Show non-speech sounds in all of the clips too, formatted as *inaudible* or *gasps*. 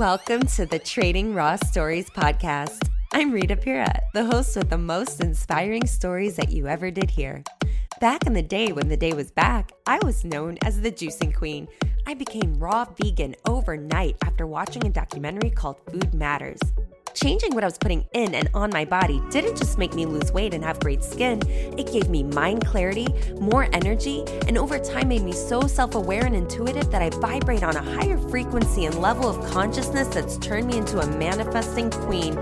Welcome to the Trading Raw Stories podcast. I'm Rita Pira, the host with the most inspiring stories that you ever did hear. Back in the day when the day was back, I was known as the juicing queen. I became raw vegan overnight after watching a documentary called Food Matters. Changing what I was putting in and on my body didn't just make me lose weight and have great skin, it gave me mind clarity, more energy, and over time made me so self aware and intuitive that I vibrate on a higher frequency and level of consciousness that's turned me into a manifesting queen.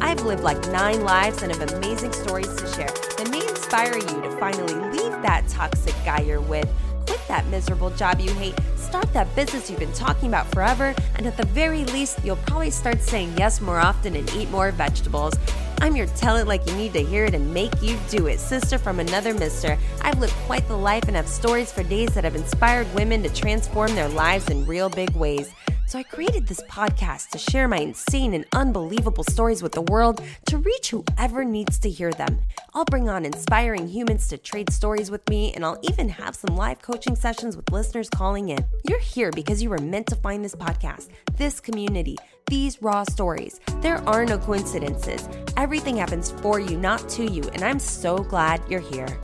I've lived like nine lives and have amazing stories to share that may inspire you to finally leave that toxic guy you're with, quit that miserable job you hate start that business you've been talking about forever, and at the very least, you'll probably start saying yes more often and eat more vegetables. I'm your tell it like you need to hear it and make you do it, sister from another mister. I've lived quite the life and have stories for days that have inspired women to transform their lives in real big ways. So I created this podcast to share my insane and unbelievable stories with the world to reach whoever needs to hear them. I'll bring on inspiring humans to trade stories with me, and I'll even have some live coaching sessions with listeners calling in. You're here because you were meant to find this podcast, this community, these raw stories. There are no coincidences. Everything happens for you, not to you, and I'm so glad you're here.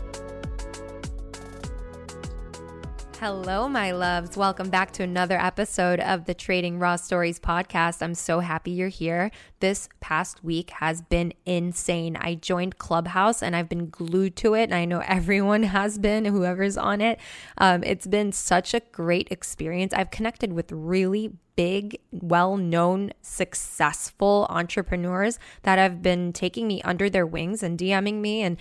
Hello, my loves. Welcome back to another episode of the Trading Raw Stories podcast. I'm so happy you're here. This past week has been insane. I joined Clubhouse and I've been glued to it. And I know *laughs* everyone has been, whoever's on it. Um, it's been such a great experience. I've connected with really big, well known, successful entrepreneurs that have been taking me under their wings and DMing me and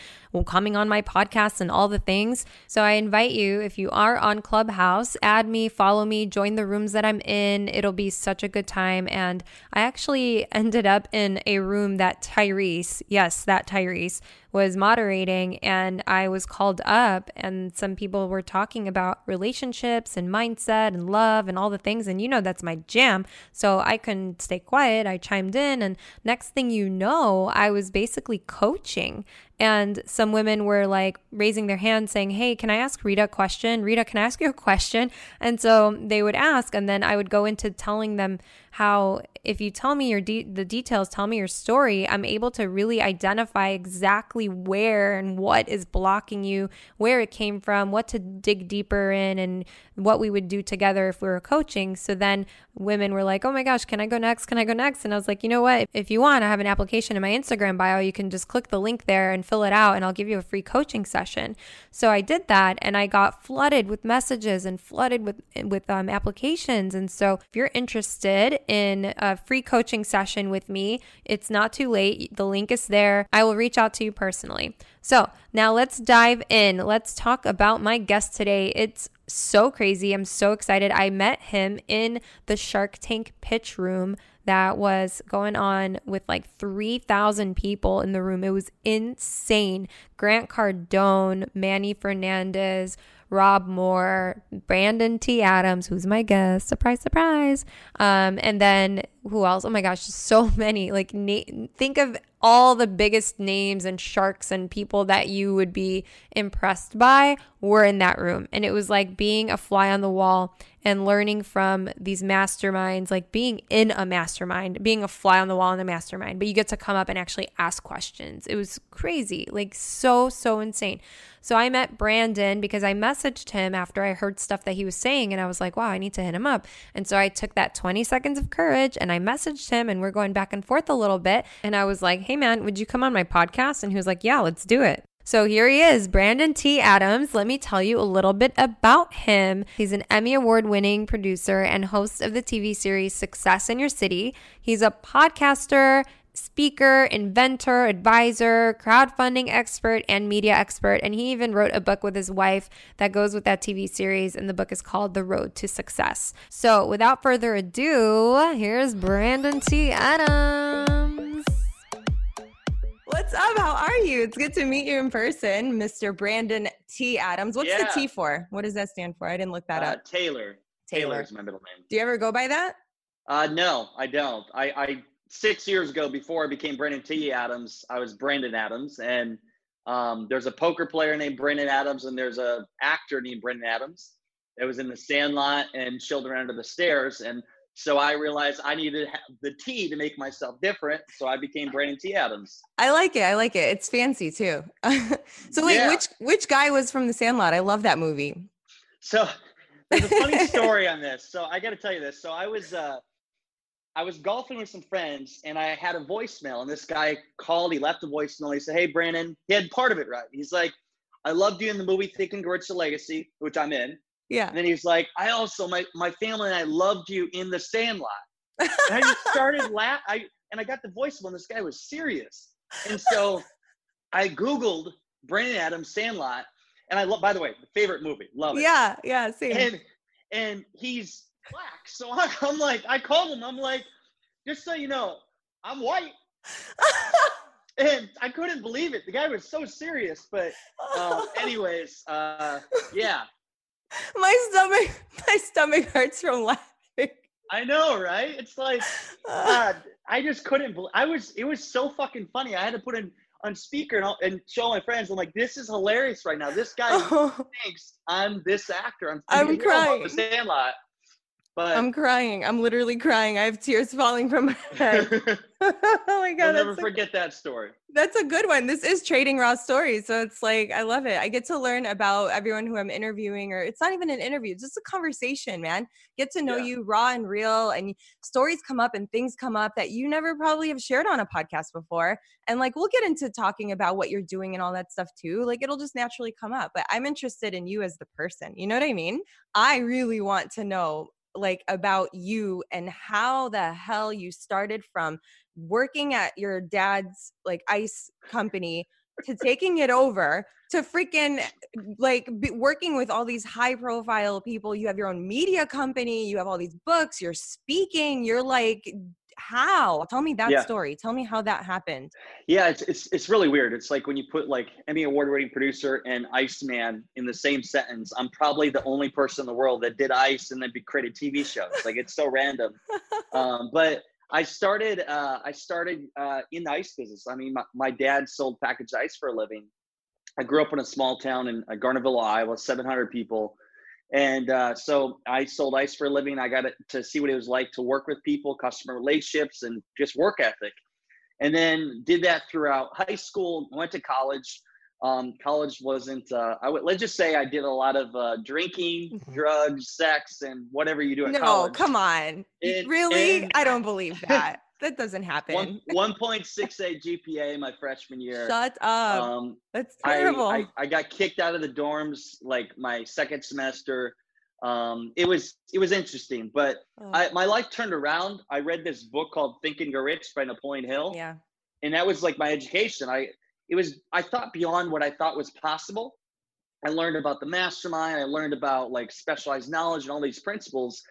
coming on my podcast and all the things. So I invite you, if you are on Clubhouse, add me, follow me, join the rooms that I'm in. It'll be such a good time. And I actually *laughs* ended up in a room that Tyrese, yes, that Tyrese, was moderating and I was called up and some people were talking about relationships and mindset and love and all the things and you know that's my jam so I couldn't stay quiet I chimed in and next thing you know I was basically coaching and some women were like raising their hand saying, Hey, can I ask Rita a question? Rita, can I ask you a question? And so they would ask, and then I would go into telling them how if you tell me your de- the details, tell me your story, I'm able to really identify exactly where and what is blocking you, where it came from, what to dig deeper in, and what we would do together if we were coaching. So then women were like, "Oh my gosh, can I go next? Can I go next?" And I was like, "You know what? If you want, I have an application in my Instagram bio. You can just click the link there and fill it out, and I'll give you a free coaching session." So I did that, and I got flooded with messages and flooded with with um, applications. And so if you're interested in a free coaching session with me, it's not too late. The link is there. I will reach out to you personally. So now let's dive in. Let's talk about my guest today. It's so crazy. I'm so excited. I met him in the Shark Tank pitch room that was going on with like 3,000 people in the room. It was insane. Grant Cardone, Manny Fernandez, Rob Moore, Brandon T. Adams, who's my guest. Surprise, surprise. Um, and then who else? Oh my gosh, so *laughs* many. Like, na- think of all the biggest names and sharks and people that you would be impressed by were in that room. And it was like being a fly on the wall and learning from these masterminds, like being in a mastermind, being a fly on the wall in a mastermind, but you get to come up and actually ask questions. It was crazy, like so, so insane. So I met Brandon because I messaged him after I heard stuff that he was saying, and I was like, wow, I need to hit him up. And so I took that 20 seconds of courage and I messaged him, and we're going back and forth a little bit. And I was like, hey, man, would you come on my podcast? And he was like, yeah, let's do it. So here he is, Brandon T. Adams. Let me tell you a little bit about him. He's an Emmy Award winning producer and host of the TV series Success in Your City. He's a podcaster, speaker, inventor, advisor, crowdfunding expert, and media expert. And he even wrote a book with his wife that goes with that TV series. And the book is called The Road to Success. So without further ado, here's Brandon T. Adams. What's up? How are you? It's good to meet you in person, Mr. Brandon T. Adams. What's Yeah. the T for? What does that stand for? I didn't look that Uh, up. Taylor. Taylor. Is my middle name. Do you ever go by that? Uh, no, I don't. I, I six years ago, before I became Brandon T. Adams, I was Brandon Adams, and um, there's a poker player named Brandon Adams, and there's a actor named Brandon Adams that was in The Sandlot and Children Under the Stairs. And So I realized I needed the T to make myself different. So I became Brandon T. Adams. I like it. I like it. It's fancy too. *laughs* so wait, yeah. which which guy was from The Sandlot? I love that movie. So there's a funny *laughs* story on this. So I got to tell you this. So I was uh, I was golfing with some friends, and I had a voicemail, and this guy called. He left a voicemail. He said, "Hey, Brandon." He had part of it right. He's like, "I loved you in the movie Think and Grow The Legacy," which I'm in. Yeah. And then he's like, I also my my family and I loved you in the Sandlot. And I just started laugh. I and I got the voicemail. And this guy was serious, and so I googled Brandon Adams Sandlot, and I love. By the way, favorite movie, love it. Yeah, yeah, same. And and he's black, so I, *laughs* I'm like, I called him. I'm like, just so you know, I'm white. *laughs* and I couldn't believe it. The guy was so serious. But um, *laughs* anyways, uh, yeah, my stomach, my stomach hurts from laughing. I know, right? It's like, God, I just couldn't. Believe, I was. It was so fucking funny. I had to put in on speaker and, and show my friends. I'm like, this is hilarious right now. This guy oh. *laughs* thinks I'm this actor. I'm, I'm crying. The Sandlot. But I'm crying. I'm literally crying. I have tears falling from my *laughs* head. *laughs* oh my god! I'll never forget a, that story. That's a good one. This is trading raw stories, so it's like I love it. I get to learn about everyone who I'm interviewing, or it's not even an interview; it's just a conversation, man. Get to know yeah. you raw and real, and stories come up and things come up that you never probably have shared on a podcast before. And like we'll get into talking about what you're doing and all that stuff too. Like it'll just naturally come up. But I'm interested in you as the person. You know what I mean? I really want to know like about you and how the hell you started from working at your dad's like ice company to taking it over to freaking like working with all these high profile people. You have your own media company you have all these books you're speaking you're like how? Tell me that yeah. story. Tell me how that happened. Yeah it's, it's it's really weird. It's like when you put like emmy award winning producer and iceman in the same sentence i'm probably the only person in the world that did ice and then created tv shows. Like it's so random. Um, but i started uh, i started uh, in the ice business. I mean my, my dad sold packaged ice for a living. I grew up in a small town in uh, Garnavillo iowa 700 people and uh, so I sold ice for a living. I got to see what it was like to work with people, customer relationships, and just work ethic. And then did that throughout high school. Went to college. Um, college wasn't. Uh, I would let's just say I did a lot of uh, drinking, mm-hmm. drugs, sex, and whatever you do at no, college. No, come on. And, really? And, I don't believe that. That doesn't happen. *laughs* One point six eight GPA my freshman year. Shut up. Um, That's terrible. I, I, I, got kicked out of the dorms like my second semester. Um, it was it was interesting, but oh. I, my life turned around. I read this book called Think and Grow Rich by Napoleon Hill. Yeah. And that was like my education. I it was I thought beyond what I thought was possible. I learned about the mastermind. I learned about like specialized knowledge and all these principles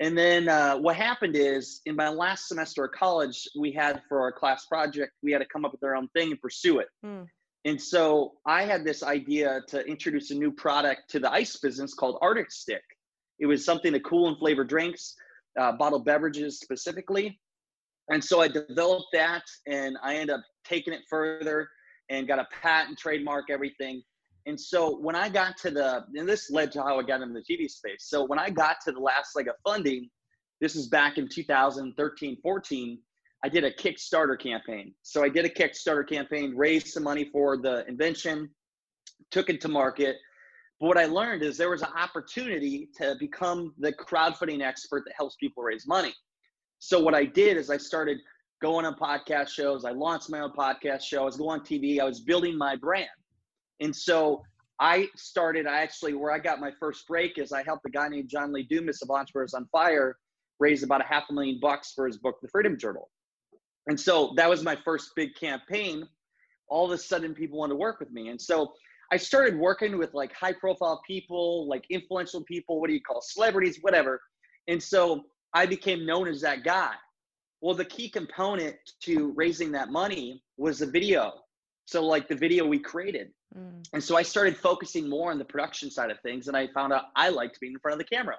and then uh, what happened is in my last semester of college, we had for our class project, we had to come up with our own thing and pursue it. Mm. And so I had this idea to introduce a new product to the ice business called Arctic Stick. It was something to cool and flavor drinks, uh, bottled beverages specifically. And so I developed that and I ended up taking it further and got a patent, trademark, everything. And so when I got to the, and this led to how I got into the TV space. So when I got to the last leg of funding, this is back in 2013, 14, I did a Kickstarter campaign. So I did a Kickstarter campaign, raised some money for the invention, took it to market. But what I learned is there was an opportunity to become the crowdfunding expert that helps people raise money. So what I did is I started going on podcast shows. I launched my own podcast show. I was going on TV. I was building my brand. And so I started I actually where I got my first break is I helped a guy named John Lee Dumas of Entrepreneurs on Fire raise about a half a million bucks for his book, The Freedom Journal. And so that was my first big campaign. All of a sudden, people wanted to work with me. And so I started working with like high profile people, like influential people, what do you call celebrities, whatever. And so I became known as that guy. Well, the key component to raising that money was the video. So, like the video we created. Mm. And so I started focusing more on the production side of things, and I found out I liked being in front of the camera.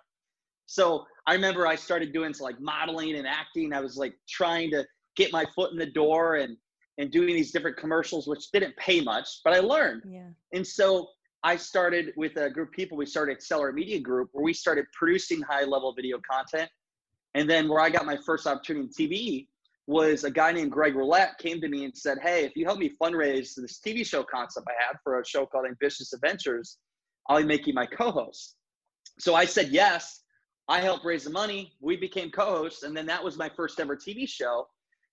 So I remember I started doing some like modeling and acting. I was like trying to get my foot in the door and and doing these different commercials, which didn't pay much, but I learned. Yeah. And so I started with a group of people. We started Accelerate Media Group, where we started producing high level video content And then where I got my first opportunity in TV was a guy named Greg Rollett came to me and said, Hey, if you help me fundraise this TV show concept I have for a show called Ambitious Adventures, I'll make you my co-host. So I said yes. I helped raise the money. We became co-hosts, and then that was my first ever TV show.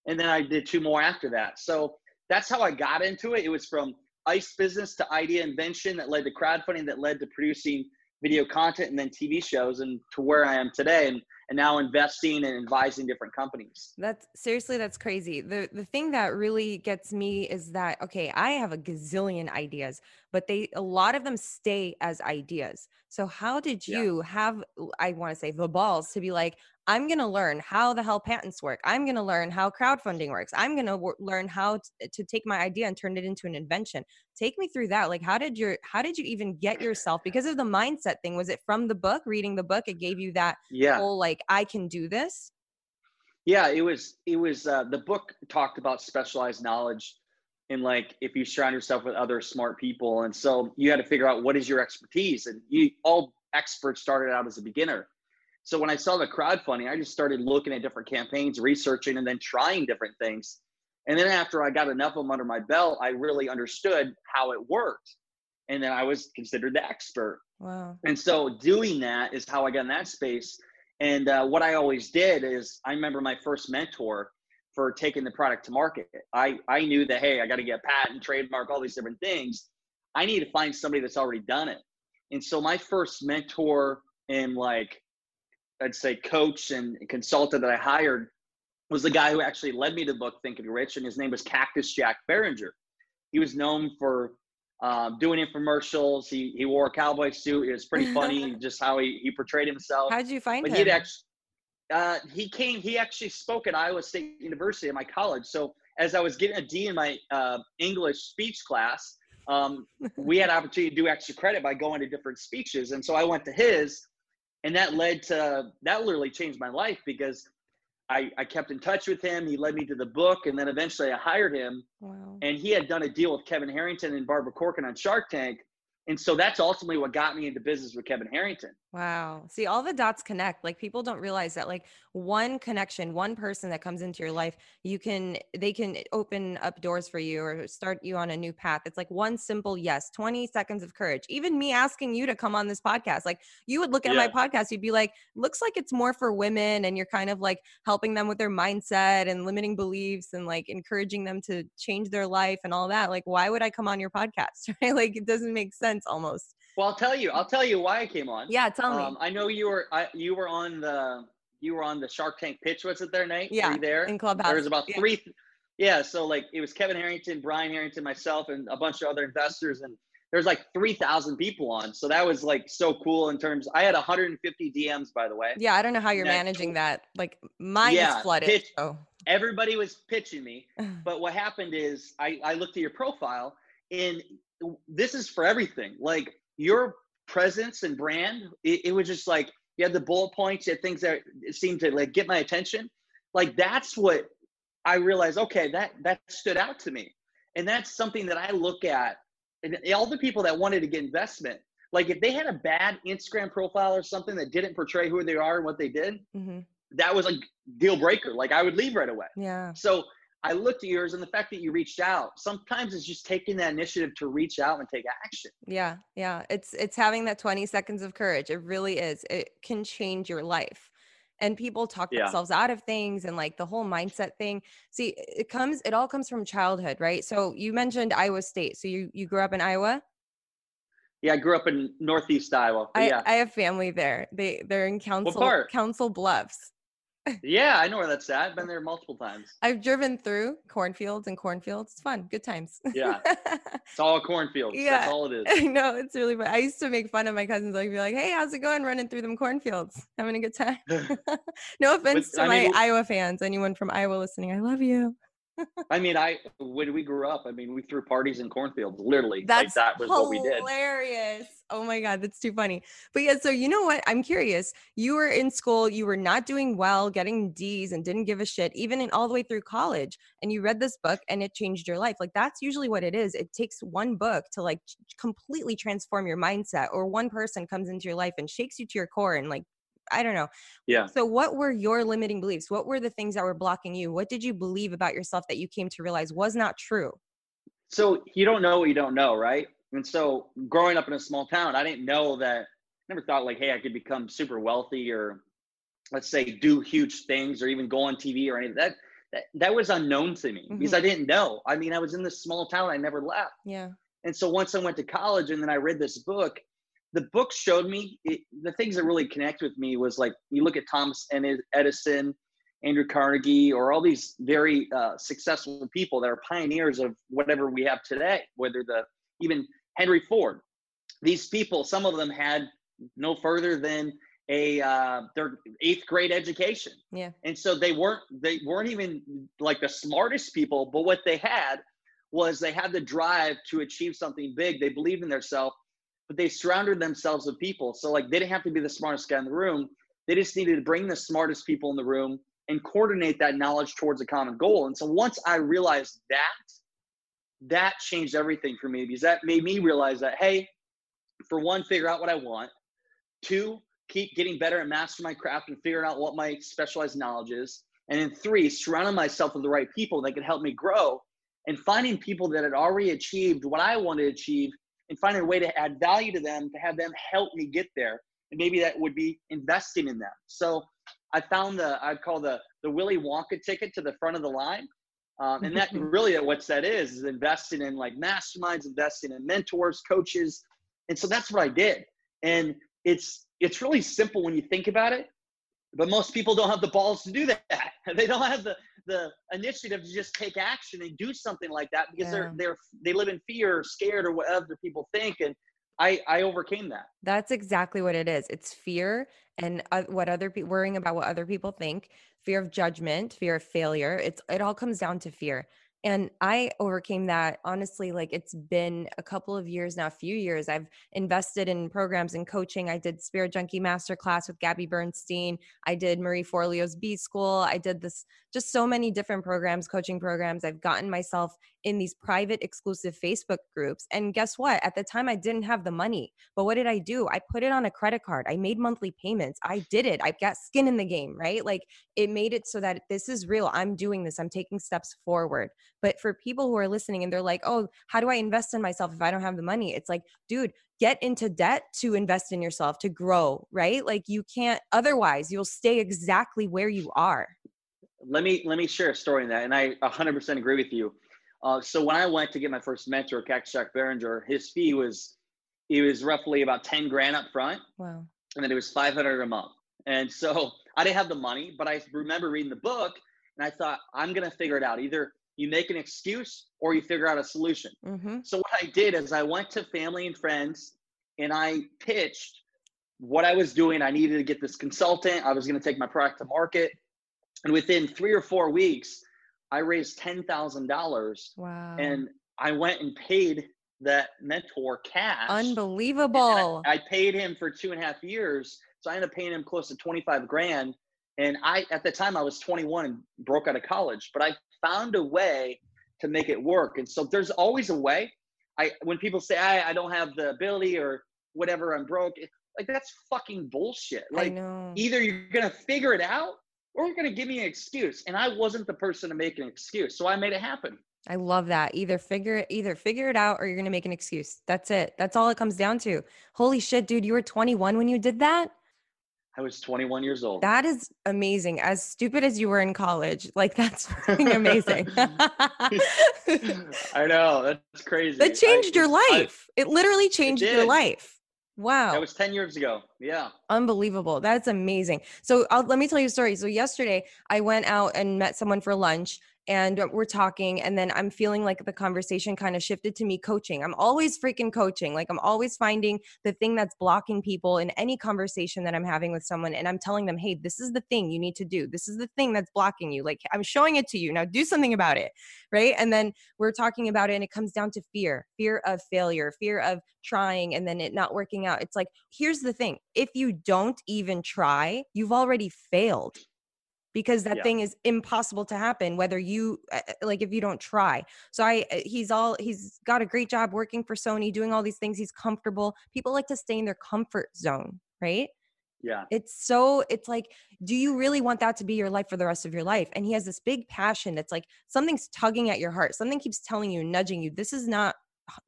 And then I did two more after that. So that's how I got into it. It was from ice business to idea invention that led to crowdfunding that led to producing video content and then TV shows and to where I am today. And and now investing and advising different companies. That's seriously that's crazy. The the thing that really gets me is that okay, I have a gazillion ideas, but they a lot of them stay as ideas. So how did you yeah. have I want to say the balls to be like I'm going to learn how the hell patents work. I'm going to learn how crowdfunding works. I'm going to w- learn how t- to take my idea and turn it into an invention. Take me through that. Like how did your how did you even get yourself because of the mindset thing? Was it from the book, reading the book it gave you that yeah. whole like I can do this? Yeah, it was it was uh the book talked about specialized knowledge and like if you surround yourself with other smart people and so you had to figure out what is your expertise and you all experts started out as a beginner so when I saw the crowdfunding, I just started looking at different campaigns, researching, and then trying different things. And then after I got enough of them under my belt, I really understood how it worked. And then I was considered the expert. Wow. And so doing that is how I got in that space. And uh, what I always did is I remember my first mentor for taking the product to market. I, I knew that, hey, I got to get patent, trademark, all these different things. I need to find somebody that's already done it. And so my first mentor and like I'd say coach and consultant that I hired was the guy who actually led me to the book Think and Rich, and his name was Cactus Jack Beringer. He was known for um, doing infomercials. He he wore a cowboy suit. It was pretty funny *laughs* just how he, he portrayed himself. How did you find but him? He'd actually, uh, he came. He actually spoke at Iowa State University at my college. So as I was getting a D in my uh, English speech class, um, *laughs* we had opportunity to do extra credit by going to different speeches, and so I went to his and that led to that literally changed my life because I, I kept in touch with him. He led me to the book, and then eventually I hired him. Wow. And he had done a deal with Kevin Harrington and Barbara Corcoran on Shark Tank, and so that's ultimately what got me into business with Kevin Harrington. Wow. See, all the dots connect. Like people don't realize that like one connection, one person that comes into your life, you can they can eh, open up doors for you or start you on a new path. It's like one simple yes, 20 seconds of courage. Even me asking you to come on this podcast. Like you would look at yeah. my podcast, you'd be like, looks like it's more for women and you're kind of like helping them with their mindset and limiting beliefs and like encouraging them to change their life and all that. Like why would I come on your podcast? *laughs* Right? Like it doesn't make sense almost. Well, I'll tell you. I'll tell you why I came on. Yeah, tell me. Um, I know you were. I, you were on the. You were on the Shark Tank pitch. Was it there, Nate? Yeah. there in Clubhouse. There was about yeah. three. Yeah. So like it was Kevin Harrington, Brian Harrington, myself, and a bunch of other investors, and there's like three thousand people on. So that was like so cool in terms. I had 150 DMs, by the way. Yeah, I don't know how you're managing that. Like mine yeah, is flooded. Pitch, oh. Everybody was pitching me, *sighs* but what happened is I I looked at your profile, and this is for everything. Like your presence and brand, it, it was just like you had the bullet points, you had things that seemed to like get my attention. Like that's what I realized. Okay, that that stood out to me, and that's something that I look at. And all the people that wanted to get investment, like if they had a bad Instagram profile or something that didn't portray who they are and what they did, mm-hmm. that was a deal breaker. Like I would leave right away. Yeah. So I looked at yours and the fact that you reached out. Sometimes it's just taking that initiative to reach out and take action. Yeah, yeah. It's it's having that 20 seconds of courage. It really is. It can change your life. And people talk yeah. themselves out of things and like the whole mindset thing. See, it comes it all comes from childhood, right? So you mentioned Iowa State. So you you grew up in Iowa? Yeah, I grew up in Northeast Iowa. I, yeah. I have family there. They they're in Council Council Bluffs *laughs* yeah, I know where that's at. I've Been there multiple times. I've driven through cornfields and cornfields. It's fun. Good times. yeah. *laughs* It's all cornfields. Yeah. That's all it is. *laughs* I know. It's really fun. I used to make fun of my cousins. I'd be like, hey, how's it going running through them cornfields? Having a good time. no offense to I my mean, Iowa fans. Anyone from Iowa listening, I love you. I mean, I when we grew up, I mean, we threw parties in cornfields, literally. That's like that was hilarious. what we did. Hilarious. Oh my God, that's too funny. But yeah, so you know what? I'm curious. You were in school, you were not doing well, getting D's and didn't give a shit, even in all the way through college. And you read this book and it changed your life. Like that's usually what it is. It takes one book to like completely transform your mindset, or one person comes into your life and shakes you to your core and like I don't know. Yeah. So what were your limiting beliefs? What were the things that were blocking you? What did you believe about yourself that you came to realize was not true? So you don't know what you don't know, right? And so growing up in a small town, I didn't know that never thought like, hey, I could become super wealthy or let's say do huge things or even go on TV or anything. That that, that was unknown to me mm-hmm. because I didn't know. I mean, I was in this small town, I never left. Yeah. And so once I went to college and then I read this book, the book showed me it, the things that really connect with me was like you look at Thomas Edison, Andrew Carnegie, or all these very uh, successful people that are pioneers of whatever we have today. Whether the even Henry Ford, these people, some of them had no further than a uh, their eighth grade education. Yeah. And so they weren't they weren't even like the smartest people, but what they had was they had the drive to achieve something big. They believed in themselves, but they surrounded themselves with people. So like they didn't have to be the smartest guy in the room. They just needed to bring the smartest people in the room and coordinate that knowledge towards a common goal. And so once I realized that, that changed everything for me because that made me realize that hey, for one, figure out what I want. Two, keep getting better and master my craft and figuring out what my specialized knowledge is. And then three, surrounding myself with the right people that can help me grow and finding people that had already achieved what I wanted to achieve and finding a way to add value to them to have them help me get there. And maybe that would be investing in them. So I found the, I'd call the, the Willy Wonka ticket to the front of the line. Um, and that *laughs* really what that is, is investing in like masterminds, investing in mentors, coaches. And so that's what I did. And it's it's really simple when you think about it, but most people don't have the balls to do that. *laughs* They don't have the the initiative to just take action and do something like that because yeah. they're they're they live in fear or scared or what other people think and I I overcame that. That's exactly what it is. It's fear and uh, what other people worrying about what other people think, fear of judgment, fear of failure. It's it all comes down to fear. And I overcame that honestly, like it's been a couple of years now, a few years. I've invested in programs and coaching. I did Spirit Junkie Masterclass with Gabby Bernstein. I did Marie Forleo's B School. I did this just so many different programs, coaching programs. I've gotten myself in these private exclusive Facebook groups. And guess what? At the time, I didn't have the money. But what did I do? I put it on a credit card. I made monthly payments. I did it. I've got skin in the game, right? Like it made it so that this is real. I'm doing this. I'm taking steps forward. But for people who are listening and they're like, oh, how do I invest in myself if I don't have the money? It's like, dude, get into debt to invest in yourself, to grow, right? Like you can't, otherwise, you'll stay exactly where you are. Let me let me share a story in that, and I 100% agree with you. Uh, so when I went to get my first mentor, Cactus Jack Behringer, his fee was it was roughly about 10 grand up front. Wow. And then it was 500 a month. And so I didn't have the money, but I remember reading the book and I thought, I'm going to figure it out. Either you make an excuse or you figure out a solution. Mm-hmm. So what I did is I went to family and friends and I pitched what I was doing. I needed to get this consultant. I was going to take my product to market. And within three or four weeks, I raised ten thousand dollars. Wow! And I went and paid that mentor cash. Unbelievable! I, I, paid him for two and a half years, so I ended up paying him close to twenty five grand. And I, at the time, I was twenty one and broke out of college, but I found a way to make it work. And so there's always a way. I when people say I, I don't have the ability or whatever, I'm broke. Like that's fucking bullshit. Like either you're gonna figure it out or you're going to give me an excuse. And I wasn't the person to make an excuse. So I made it happen. I love that. Either figure it, either figure it out or you're going to make an excuse. That's it. That's all it comes down to. Holy shit, dude, you were 21 when you did that? I was 21 years old. That is amazing. As stupid as you were in college, like that's amazing. *laughs* I know. That's crazy. That changed I, your life. I, it literally changed it your life. Wow. That was 10 years ago. Yeah. Unbelievable. That's amazing. So I'll, let me tell you a story. So yesterday I went out and met someone for lunch and we're talking and then i'm feeling like the conversation kind of shifted to me coaching. I'm always freaking coaching like i'm always finding the thing that's blocking people in any conversation that i'm having with someone and i'm telling them hey this is the thing you need to do. This is the thing that's blocking you. Like i'm showing it to you. Now do something about it. Right? And then we're talking about it and it comes down to fear fear of failure fear of trying and then it not working out. It's like here's the thing. If you don't even try you've already failed because that yeah. thing is impossible to happen whether you uh, uh, like if you don't try so i uh, he's all he's got a great job working for sony doing all these things he's comfortable people like to stay in their comfort zone right Yeah. It's so, it's like, do you really want that to be your life for the rest of your life? And he has this big passion that's like something's tugging at your heart. Something keeps telling you, nudging you, this is not,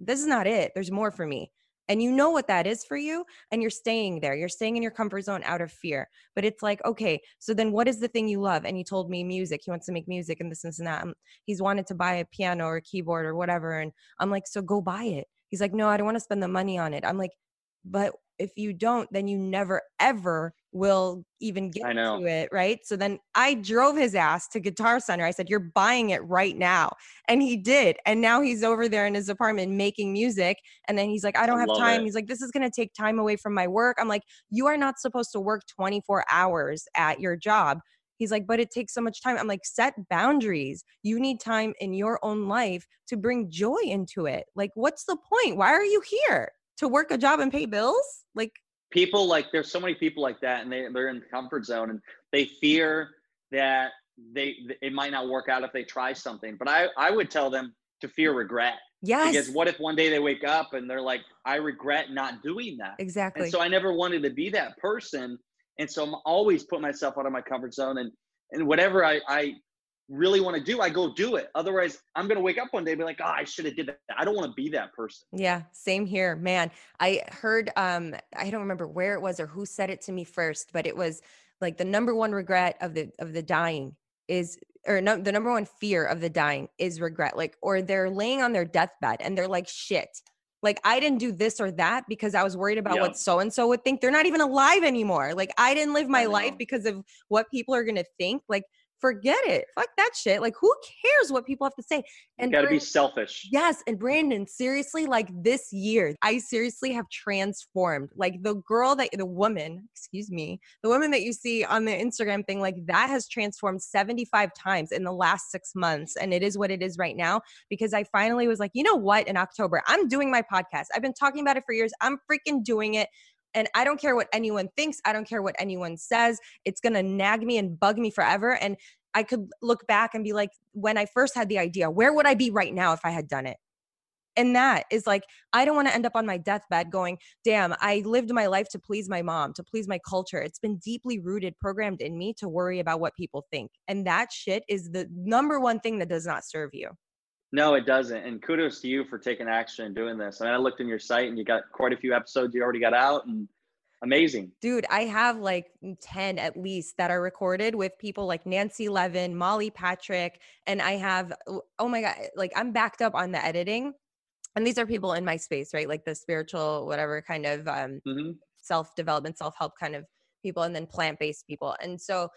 this is not it. There's more for me and you know what that is for you and you're staying there you're staying in your comfort zone out of fear but it's like okay so then what is the thing you love? And he told me music he wants to make music and this and that um, he's wanted to buy a piano or a keyboard or whatever and i'm like so go buy it. He's like no i don't want to spend the money on it. I'm like but if you don't then you never ever will even get to it right so then i drove his ass to guitar center i said you're buying it right now and he did and now he's over there in his apartment making music and then he's like i don't I have time it. he's like this is going to take time away from my work i'm like you are not supposed to work 24 hours at your job He's like, but it takes so much time. I'm like, set boundaries. You need time in your own life to bring joy into it. Like, what's the point? Why are you here? To work a job and pay bills? Like, people like there's so many people like that and they, they're in the comfort zone and they fear that they it might not work out if they try something. But i i would tell them to fear regret. Yes. Because what if one day they wake up and they're like i regret not doing that. Exactly. and so i never wanted to be that person. And so i'm always put myself out of my comfort zone and and whatever i i really want to do, I go do it. Otherwise, I'm gonna wake up one day and be like, oh, I should have did that. I don't want to be that person. Yeah, same here, man. I heard um I don't remember where it was or who said it to me first, but it was like the number one regret of the of the dying is or no, the number one fear of the dying is regret. Like, or they're laying on their deathbed and they're like, shit. Like I didn't do this or that because I was worried about what so and so would think. They're not even alive anymore. Like I didn't live my life because of what people are gonna think. Like forget it. Fuck that shit. Like, who cares what people have to say? And you gotta Brandon, be selfish. Yes. And Brandon, seriously, like this year, I seriously have transformed. Like the girl that the woman, excuse me, the woman that you see on the Instagram thing, like that has transformed 75 times in the last six months. And it is what it is right now because I finally was like, you know what, in October, I'm doing my podcast. I've been talking about it for years. I'm freaking doing it. And I don't care what anyone thinks. I don't care what anyone says. It's going to nag me and bug me forever. And I could look back and be like, when I first had the idea, where would I be right now if I had done it? And that is like, I don't want to end up on my deathbed going, damn, I lived my life to please my mom, to please my culture. It's been deeply rooted, programmed in me to worry about what people think. And that shit is the number one thing that does not serve you. No, it doesn't. And kudos to you for taking action and doing this. I mean, I looked in your site and you got quite a few episodes you already got out and amazing. Dude, I have like 10 at least that are recorded with people like Nancy Levin, Molly Patrick, and I have oh my god, like I'm backed up on the editing. And these are people in my space, right? Like the spiritual whatever kind of um mm-hmm. self-development, self-help kind of people and then plant-based people. And so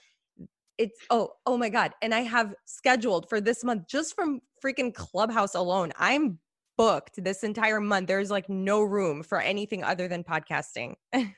it's oh oh my god and i have scheduled for this month just from freaking clubhouse alone i'm booked this entire month there's like no room for anything other than podcasting *laughs*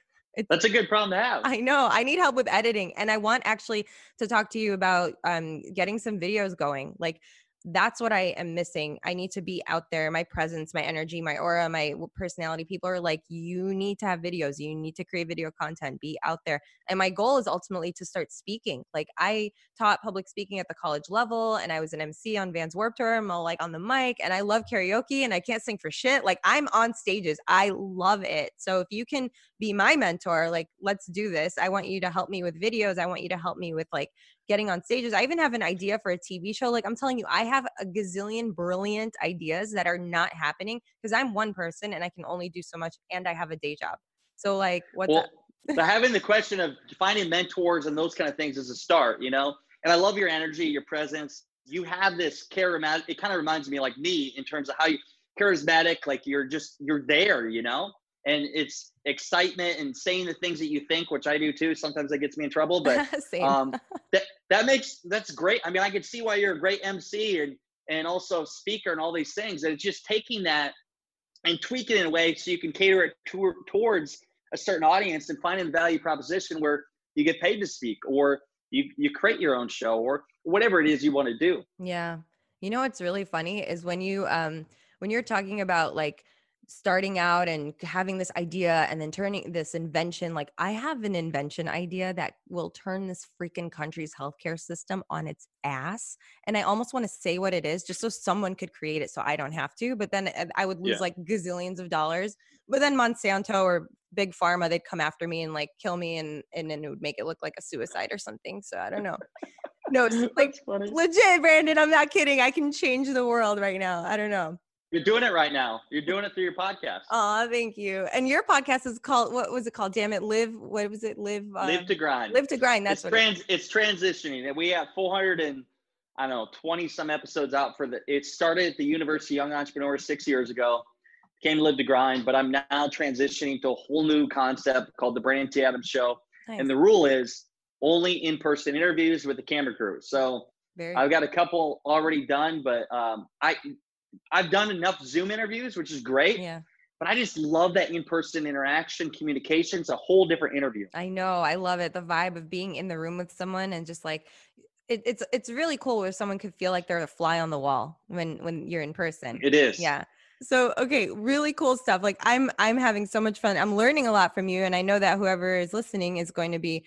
That's a good problem to have. I know. I need help with editing, and I want actually to talk to you about um, getting some videos going. Like that's what I am missing. I need to be out there. My presence, my energy, my aura, my personality. People are like, you need to have videos. You need to create video content. Be out there. And my goal is ultimately to start speaking. Like I taught public speaking at the college level, and I was an MC on Vans Warped Tour. I'm all uh, like on the mic, and I love karaoke, and I can't sing for shit. Like I'm on stages. I love it. So if you can be my mentor, like let's do this. I want you to help me with videos. I want you to help me with like getting on stages. I even have an idea for a TV show. Like I'm telling you, I have a gazillion brilliant ideas that are not happening because I'm one person and I can only do so much and I have a day job. So like what's well, so *laughs* having the question of finding mentors and those kind of things is a start, you know? And I love your energy, your presence. You have this charismatic, it kind of reminds me like me in terms of how you charismatic, like you're just you're there, you know? And it's excitement and saying the things that you think, which I do too. Sometimes that gets me in trouble, but *laughs* um, *laughs* that that makes that's great. I mean, I can see why you're a great MC and and also speaker and all these things. And it's just taking that and tweaking it in a way so you can cater it to, towards a certain audience and finding the value proposition where you get paid to speak or you you create your own show or whatever it is you want to do. Yeah. You know what's really funny is when you um when you're talking about like starting out and having this idea and then turning this invention like i have an invention idea that will turn this freaking country's healthcare system on its ass and i almost want to say what it is just so someone could create it so i don't have to but then uh, i would lose yeah. like gazillions of dollars but then monsanto or big pharma, they'd come after me and like kill me and and then it would make it look like a suicide or something. So I don't know. No, it's *laughs* like legit, Brandon. I'm not kidding. I can change the world right now. I don't know. You're doing it right now. You're doing it through your podcast. Oh, thank you. And your podcast is called what was it called? Damn it, live. What was it? Live. Um, live to grind. Live to grind. That's it's what trans. It's transitioning, and we have 400 and I don't know 20 some episodes out for the. It started at the University Young Entrepreneurs six years ago. Came to live to grind, but I'm now transitioning to a whole new concept called the Brandon T. Adams Show. Nice. And the rule is only in-person interviews with the camera crew. So I've got a couple already done, but um, I I've done enough Zoom interviews, which is great. Yeah. But I just love that in-person interaction, communication. It's a whole different interview. I know. I love it. The vibe of being in the room with someone and just like it, it's it's really cool where someone could feel like they're a fly on the wall when when you're in person. It is. Yeah. So okay, really cool stuff. Like I'm I'm having so much fun. I'm learning a lot from you and I know that whoever is listening is going to be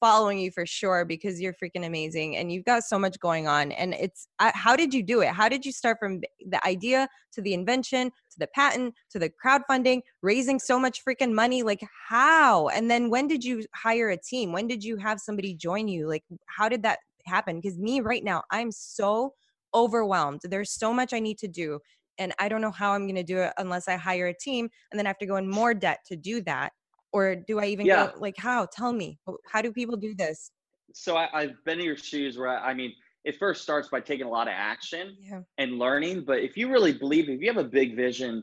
following you for sure because you're freaking amazing and you've got so much going on and it's uh, how did you do it? How did you start from the idea to the invention to the patent to the crowdfunding raising so much freaking money? Like how? And then when did you hire a team? When did you have somebody join you? Like how did that happen? Because me right now i'm so overwhelmed. There's so much i need to do and i don't know how i'm going to do it unless i hire a team and then I have to go in more debt to do that or do I even yeah. go like how? Tell me, how do people do this? So I, have been in your shoes where I, I, mean, it first starts by taking a lot of action yeah. and learning. But if you really believe, if you have a big vision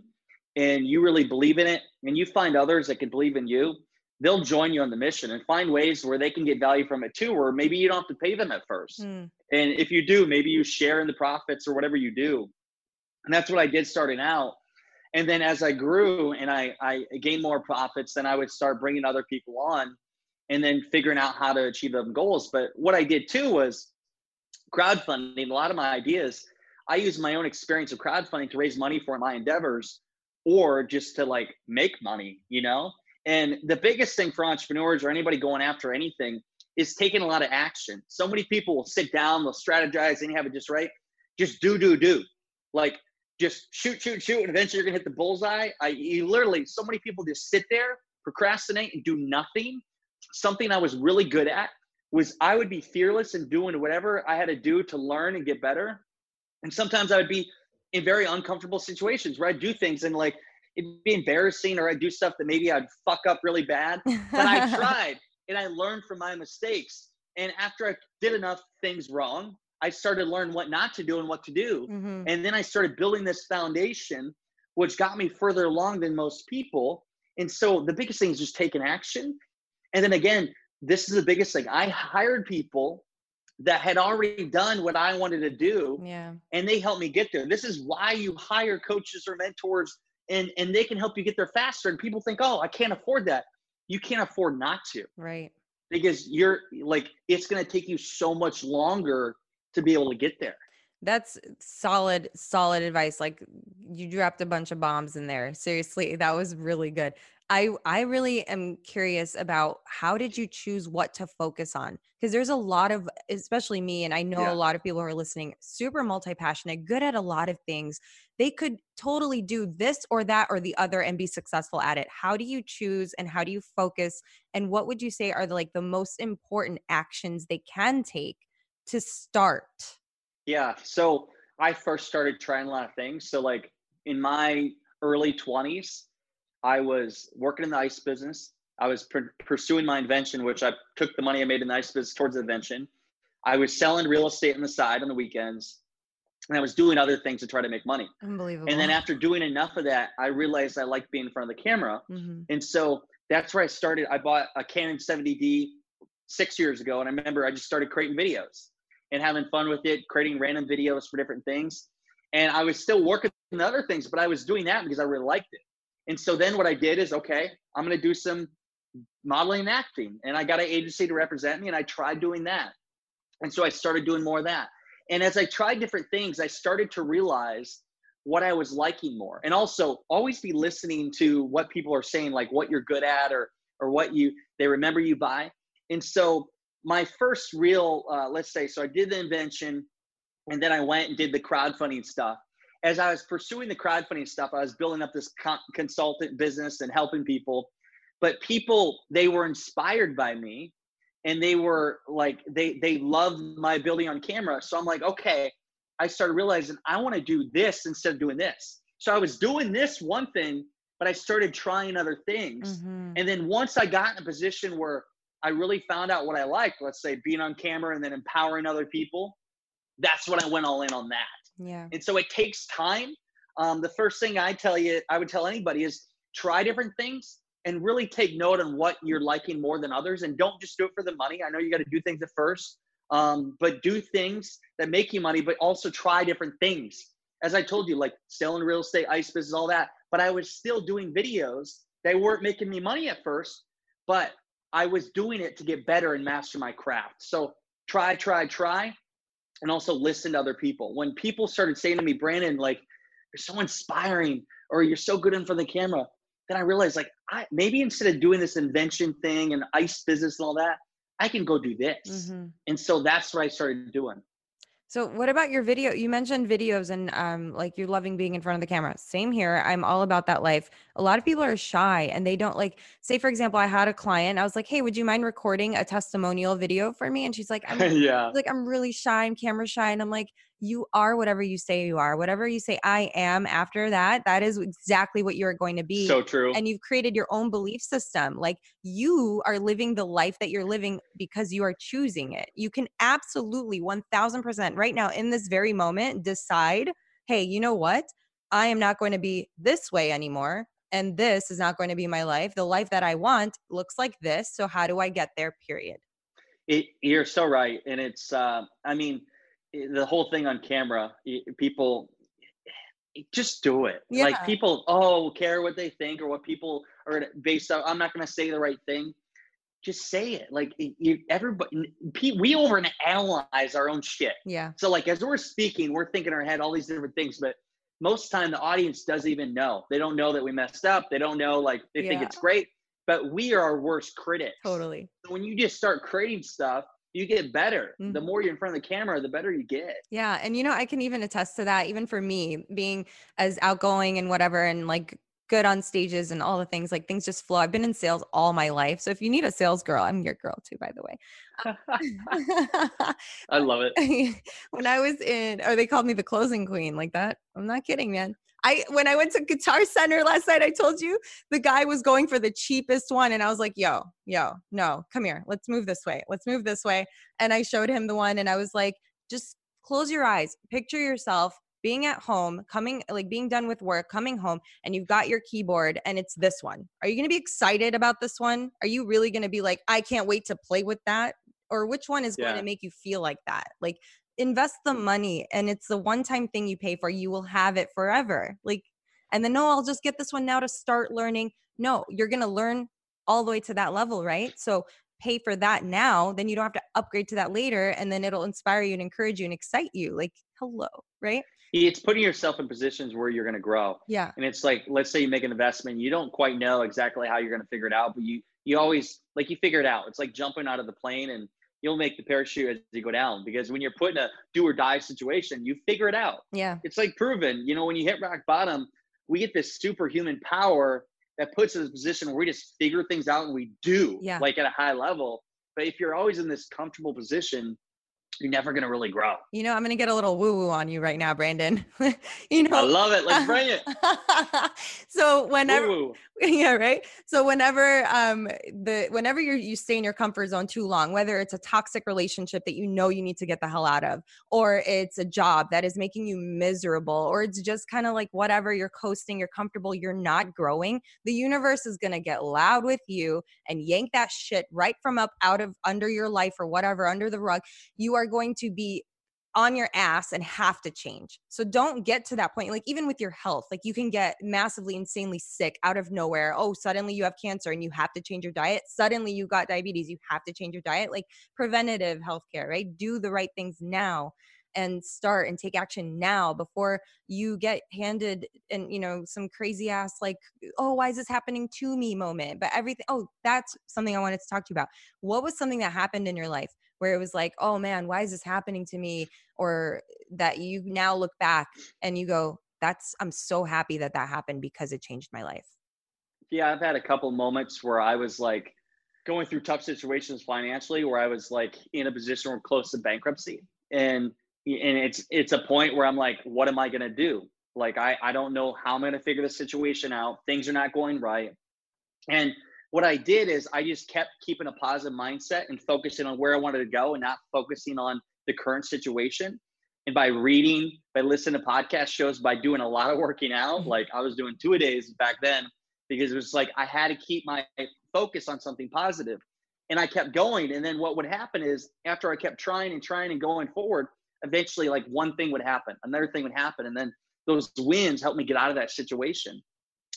and you really believe in it, and you find others that can believe in you, they'll join you on the mission and find ways where they can get value from it too. Or maybe you don't have to pay them at first, mm. and if you do, maybe you share in the profits or whatever you do. And that's what I did starting out and then as i grew and i i gained more profits then i would start bringing other people on and then figuring out how to achieve them goals. But what i did too was crowdfunding a lot of my ideas. I use my own experience of crowdfunding to raise money for my endeavors or just to like make money you know? And the biggest thing for entrepreneurs or anybody going after anything is taking a lot of action. So many people will sit down they'll strategize and have it just right? Just do do do. Like just shoot, shoot, shoot, and eventually you're gonna hit the bullseye. I you literally so many people just sit there, procrastinate, and do nothing. Something I was really good at was I would be fearless in doing whatever I had to do to learn and get better. And sometimes I would be in very uncomfortable situations where I'd do things and like it'd be embarrassing or I'd do stuff that maybe I'd fuck up really bad. But I *laughs* tried and I learned from my mistakes. And after I did enough things wrong, I started to learn what not to do and what to do. Mm-hmm. And then I started building this foundation, which got me further along than most people. And so the biggest thing is just taking action. And then again, this is the biggest thing. I hired people that had already done what I wanted to do. Yeah. And they helped me get there. This is why you hire coaches or mentors and and they can help you get there faster. And people think, "Oh, I can't afford that." You can't afford not to. Right. Because you're like it's going to take you so much longer to be able to get there. That's solid, solid advice. Like you dropped a bunch of bombs in there. Seriously, that was really good. I I really am curious about how did you choose what to focus on? Because there's a lot of, especially me, and I know yeah. a lot of people who are listening, super multi-passionate, good at a lot of things. They could totally do this or that or the other and be successful at it. How do you choose and how do you focus? And what would you say are the like the most important actions they can take to start? Yeah. So I first started trying a lot of things. So, like in my early 20s, I was working in the ice business. I was pr- pursuing my invention, which I took the money I made in the ice business towards the invention. I was selling real estate on the side on the weekends. And I was doing other things to try to make money. Unbelievable. And then after doing enough of that, I realized I liked being in front of the camera. Mm-hmm. And so that's where I started. I bought a Canon 70D six years ago. And I remember I just started creating videos and having fun with it, creating random videos for different things. And I was still working on other things, but I was doing that because I really liked it. And so then what I did is, okay, I'm going to do some modeling and acting. And I got an agency to represent me, and I tried doing that. And so I started doing more of that. And as I tried different things, I started to realize what I was liking more. And also always be listening to what people are saying, like what you're good at or or what you they remember you by. And so my first real, uh, let's say, so I did the invention and then I went and did the crowdfunding stuff. As I was pursuing the crowdfunding stuff, I was building up this con- consultant business and helping people. but people they were inspired by me and they were like they they loved my ability on camera so i'm like okay i started realizing i want to do this instead of doing this so i was doing this one thing but i started trying other things Mhm. and then once i got in a position where i really found out what i liked let's say being on camera and then empowering other people that's when i went all in on that Yeah. and so it takes time. Um, the first thing I tell you, I would tell anybody is try different things and really take note on what you're liking more than others. And don't just do it for the money. I know you got to do things at first, um, but do things that make you money, but also try different things. As I told you, like selling real estate, ice business, all that. But I was still doing videos. They weren't making me money at first, but I was doing it to get better and master my craft. So try, try, try and also listen to other people. When people started saying to me, Brandon, like, you're so inspiring or you're so good in front of the camera, then I realized, like, I maybe instead of doing this invention thing and ice business and all that, I can go do this. Mhm. And so that's what I started doing. So what about your video? You mentioned videos and um like you're loving being in front of the camera. Same here. I'm all about that life. A lot of people are shy and they don't like say for example, I had a client. I was like, "Hey, would you mind recording a testimonial video for me?" And she's like, "I'm *laughs* yeah. like I'm really shy, I'm camera shy." And I'm like, "You are whatever you say you are. Whatever you say I am after that, that is exactly what you're going to be." So true. and you've created your own belief system. Like you are living the life that you're living because you are choosing it. You can absolutely 1000% right now in this very moment decide, hey, you know what? I am not going to be this way anymore. And this is not going to be my life. The life that I want looks like this. So, how do I get there? Period. It, you're so right. And it's, uh, I mean, the whole thing on camera, people just do it. Yeah. Like people, oh, care what they think or what people are based on. I'm not going to say the right thing. Just say it. Like you, everybody, we overanalyze our own shit. Yeah. So like as we're speaking, we're thinking in our head all these different things, but most time the audience doesn't even know. They don't know that we messed up. They don't know like they think it's great, but we are our worst critics. Totally. So when you just start creating stuff, you get better. The Mhm. more you're in front of the camera, the better you get. Yeah. And you know, I can even attest to that, even for me being as outgoing and whatever, and like good on stages and all the things, like things just flow. I've been in sales all my life. So if you need a sales girl, I'm your girl too, by the way. *laughs* I love it. *laughs* when I was in, or they called me the closing queen, like that. I'm not kidding, man. I when I went to Guitar Center last night, I told you the guy was going for the cheapest one, and I was like, "Yo, yo, no, come here, let's move this way, let's move this way." And I showed him the one, and I was like, "Just close your eyes, picture yourself." Being at home, coming like being done with work, coming home, and you've got your keyboard and it's this one. Are you gonna be excited about this one? Are you really gonna be like, I can't wait to play with that? Or which one is going Yeah. to make you feel like that? Like invest the money and it's the one time thing you pay for you will have it forever like and then no i'll just get this one now to start learning no you're going to learn all the way to that level right so pay for that now then you don't have to upgrade to that later and then it'll inspire you and encourage you and excite you like hello right It's putting yourself in positions where you're going to grow. yeah And it's like, let's say you make an investment, you don't quite know exactly how you're going to figure it out, but you you always like you figure it out. It's like jumping out of the plane and you'll make the parachute as you go down because when you're put in a do or die situation, you figure it out. yeah It's like proven, you know, when you hit rock bottom, we get this superhuman power that puts us in a position where we just figure things out and we do Yeah. like at a high level. But if you're always in this comfortable position, you're never going to really grow. you know i'm going to get a little woo woo on you right now brandon *laughs* you know, I love it. Let's bring it. *laughs* so whenever Woo-woo. *laughs* yeah right so whenever um the whenever you you stay in your comfort zone too long whether it's a toxic relationship that you know you need to get the hell out of or it's a job that is making you miserable or it's just kind of like whatever you're coasting you're comfortable you're not growing the universe is going to get loud with you and yank that shit right from up out of under your life or whatever under the rug you are going to be on your ass and have to change. So don't get to that point. Like even with your health, like you can get massively insanely sick out of nowhere. Oh, suddenly you have cancer and you have to change your diet. Suddenly you got diabetes, you have to change your diet. Like preventative healthcare, right? Do the right things now and start and take action now before you get handed and you know some crazy ass like oh why is this happening to me moment but everything oh that's something i wanted to talk to you about what was something that happened in your life where it was like, oh man, why is this happening to me? Or that you now look back and you go, that's, I'm so happy that that happened because it changed my life. Yeah, I've had a couple moments where I was like going through tough situations financially where I was like in a position where close to bankruptcy. And and it's it's a point where I'm like, what am I gonna do? Like I, I don't know how I'm gonna figure the situation out. Things are not going right. And what I did is I just kept keeping a positive mindset and focusing on where I wanted to go and not focusing on the current situation. And by reading, by listening to podcast shows, by doing a lot of working out, mm-hmm. like I was doing two a days back then, because it was like I had to keep my focus on something positive. And I kept going. And then what would happen is after I kept trying and trying and going forward, eventually like one thing would happen, another thing would happen. And then those wins helped me get out of that situation.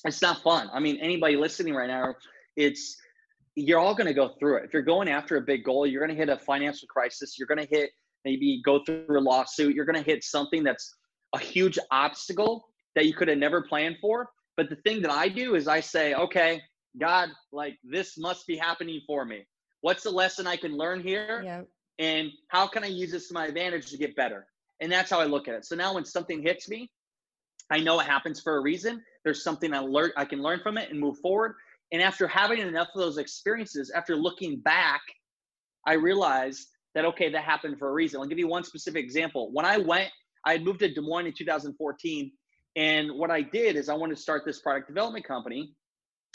It's not fun. I mean, anybody listening right now, it's you're all going to go through it. If you're going after a big goal, you're going to hit a financial crisis. You're going to hit maybe go through a lawsuit. You're going to hit something that's a huge obstacle that you could have never planned for. But the thing that I do is I say, okay, God, like this must be happening for me. What's the lesson I can learn here? Yeah. And how can I use this to my advantage to get better? And that's how I look at it. So now when something hits me, I know it happens for a reason. There's something I learn I can learn from it and move forward. And after having enough of those experiences, after looking back, I realized that okay, that happened for a reason. I'll give you one specific example. When I went, I had moved to Des Moines in 2014, and what I did is I wanted to start this product development company.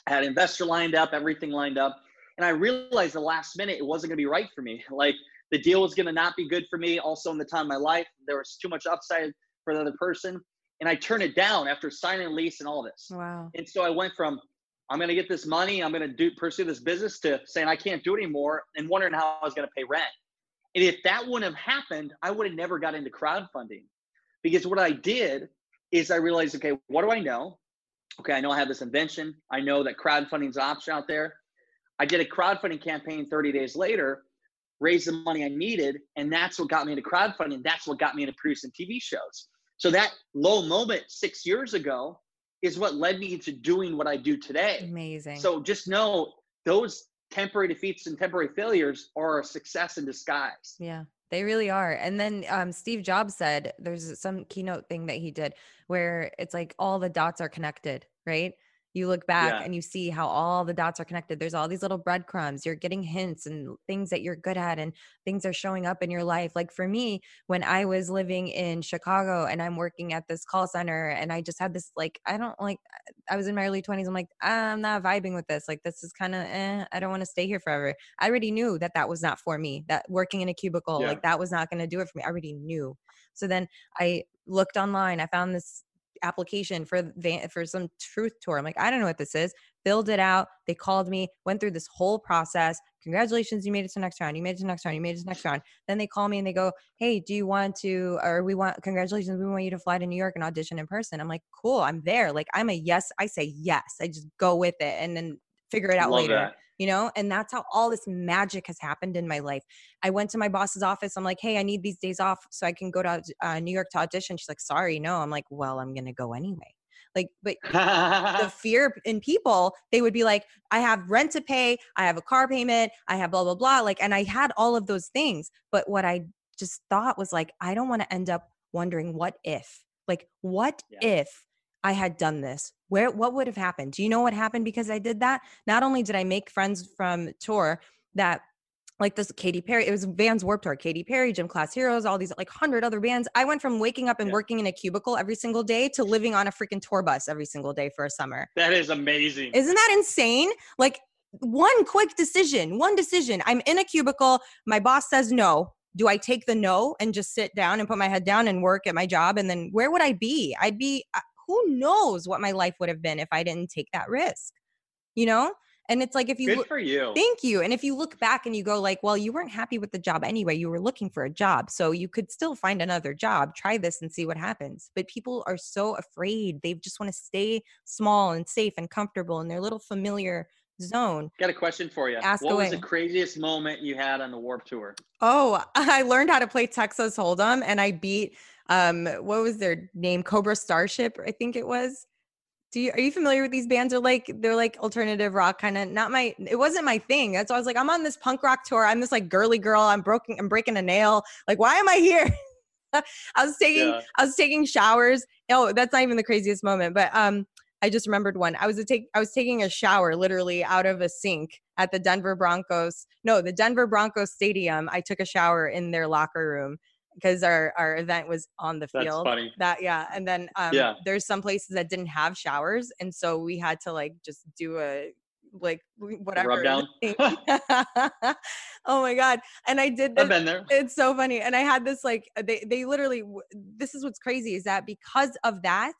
I had investor lined up, everything lined up, and I realized the last minute it wasn't going to be right for me. *laughs* Like the deal was going to not be good for me. Also, in the time of my life, there was too much upside for the other person, and I turned it down after signing a lease and all this. Wow. And so I went from I'm going to get this money, I'm going to do pursue this business to saying I can't do it anymore, and wondering how I was going to pay rent. And if that wouldn't have happened, I would have never got into crowdfunding, because what I did is I realized, okay, what do I know? Okay, I know I have this invention. I know that crowdfunding's an option out there. I did a crowdfunding campaign 30 days later, raised the money I needed, and that's what got me into crowdfunding. That's what got me into producing TV shows. So that low moment six years ago is what led me into doing what I do today. Amazing. So just know those temporary defeats and temporary failures are a success in disguise. Yeah. They really are. And then um, Steve Jobs said there's some keynote thing that he did where it's like all the dots are connected, right? You look back yeah. and you see how all the dots are connected. There's all these little breadcrumbs. You're getting hints and things that you're good at and things are showing up in your life. Like for me when i was living in chicago and i'm working at this call center and i just had this like i don't like i was in my early 20s i'm like i'm not vibing with this. Like this is kind of eh, i don't want to stay here forever. I already knew that that was not for me that working in a cubicle yeah. like that was not going to do it for me. I already knew. So then i looked online i found this application for for some truth tour. I'm like, I don't know what this is. Filled it out. They called me, went through this whole process. Congratulations, you made it to the next round. You made it to next round. You made it to the next round. Then they call me and they go, Hey, do you want to, or we want, congratulations, we want you to fly to New York and audition in person. I'm like, cool, I'm there. Like, I'm a yes. I say yes. I just go with it and then figure it out Love later. That you know and that's how all this magic has happened in my life. I went to my boss's office i'm like hey i need these days off so i can go to uh, new york to audition. She's like sorry no. I'm like well i'm gonna go anyway. Like but the *laughs* fear in people they would be like i have rent to pay i have a car payment i have blah blah blah like and i had all of those things but what i just thought was like i don't want to end up wondering what if like what yeah. if I had done this? Where what would have happened? Do you know what happened because I did that? Not only did I make friends from tour that like this Katy Perry, it was Vans Warped Tour, Katy Perry, Gym Class Heroes, all these like hundred other bands. I went from waking up and yeah. working in a cubicle every single day to living on a freaking tour bus every single day for a summer. That is amazing. Isn't that insane? Like one quick decision, one decision. I'm in a cubicle. My boss says no. Do I take the no and just sit down and put my head down and work at my job? And then where would I be? I'd be who knows what my life would have been if I didn't take that risk, you know? And it's like if you good look, for you. Thank you. And if you look back and you go like, well, you weren't happy with the job anyway. You were looking for a job, so you could still find another job. Try this and see what happens. But people are so afraid. They just want to stay small and safe and comfortable in their little familiar zone. Got a question for you. Ask what away. was the craziest moment you had on the Warp Tour? Oh, *laughs* I learned how to play Texas Hold'em, and I beat um what was their name? Cobra starship i think it was. Do you are you familiar with these bands? Are like they're like alternative rock kind of not my it wasn't my thing. That's why i was like i'm on this punk rock tour. I'm this like girly girl. I'm broken i'm breaking a nail. Like why am i here? *laughs* I was taking yeah. i was taking showers. Oh that's not even the craziest moment but um I just remembered one. I was a take I was taking a shower literally out of a sink at the Denver Broncos. No, the Denver Broncos stadium. I took a shower in their locker room because our our event was on the field. That's funny. That yeah, and then um, Yeah. there's some places that didn't have showers, and so we had to like just do a like whatever. down? *laughs* *laughs* oh my god! And I did this I've been there. it's so funny and i had this like they they literally this is what's crazy is that because of that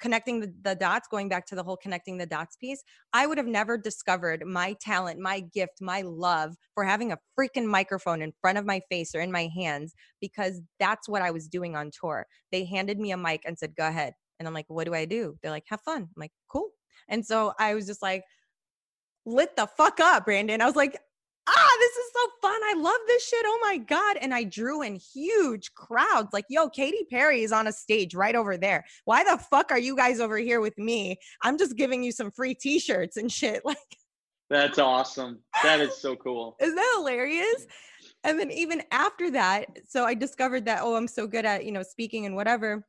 connecting the, the dots going back to the whole connecting the dots piece i would have never discovered my talent my gift my love for having a freaking microphone in front of my face or in my hands because that's what i was doing on tour. They handed me a mic and said go ahead. And i'm like what do i do? They're like have fun. I'm like cool. And so i was just like lit the fuck up brandon. I was like this is so fun. I love this shit. Oh my God. And I drew in huge crowds like, yo, Katy Perry is on a stage right over there. Why the fuck are you guys over here with me? I'm just giving you some free t shirts and shit. *laughs* Like, That's awesome. That is so cool. *laughs* isn't that hilarious? And then even after that, so I discovered that, oh, I'm so good at, you know, speaking and whatever.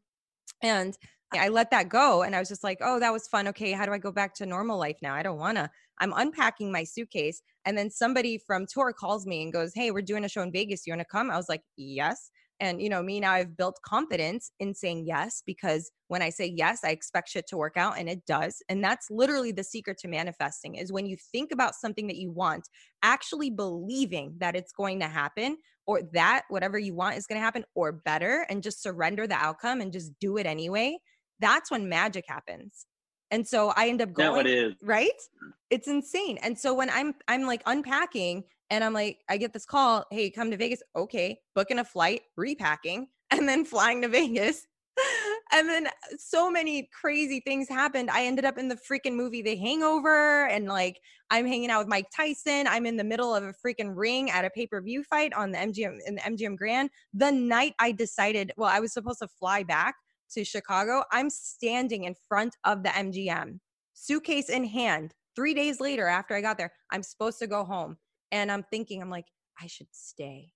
And I let that go. And I was just like, oh, that was fun. Okay. How do I go back to normal life now? I don't want to. I'm unpacking my suitcase. And then somebody from tour calls me and goes, hey, we're doing a show in Vegas. You want to come? I was like, yes. And, you know, me now, I've built confidence in saying yes because when I say yes, I expect shit to work out and it does. And that's literally the secret to manifesting is when you think about something that you want, actually believing that it's going to happen or that whatever you want is going to happen or better and just surrender the outcome and just do it anyway. That's when magic happens. And so I end up going it is. right? Mm. It's insane. And so when i'm i'm like unpacking and i'm like i get this call hey come to vegas. Okay booking a flight repacking *laughs* and then flying to vegas. *laughs* And then uh, so many crazy things happened. I ended up in the freaking movie the hangover and like i'm hanging out with mike tyson. I'm in the middle of a freaking ring at a pay-per-view fight on the mgm in the mgm grand. The night i decided well i was supposed to fly back to chicago i'm standing in front of the mgm suitcase in hand. Three days later, after I got there, I'm supposed to go home. And I'm thinking, I'm like, I should stay.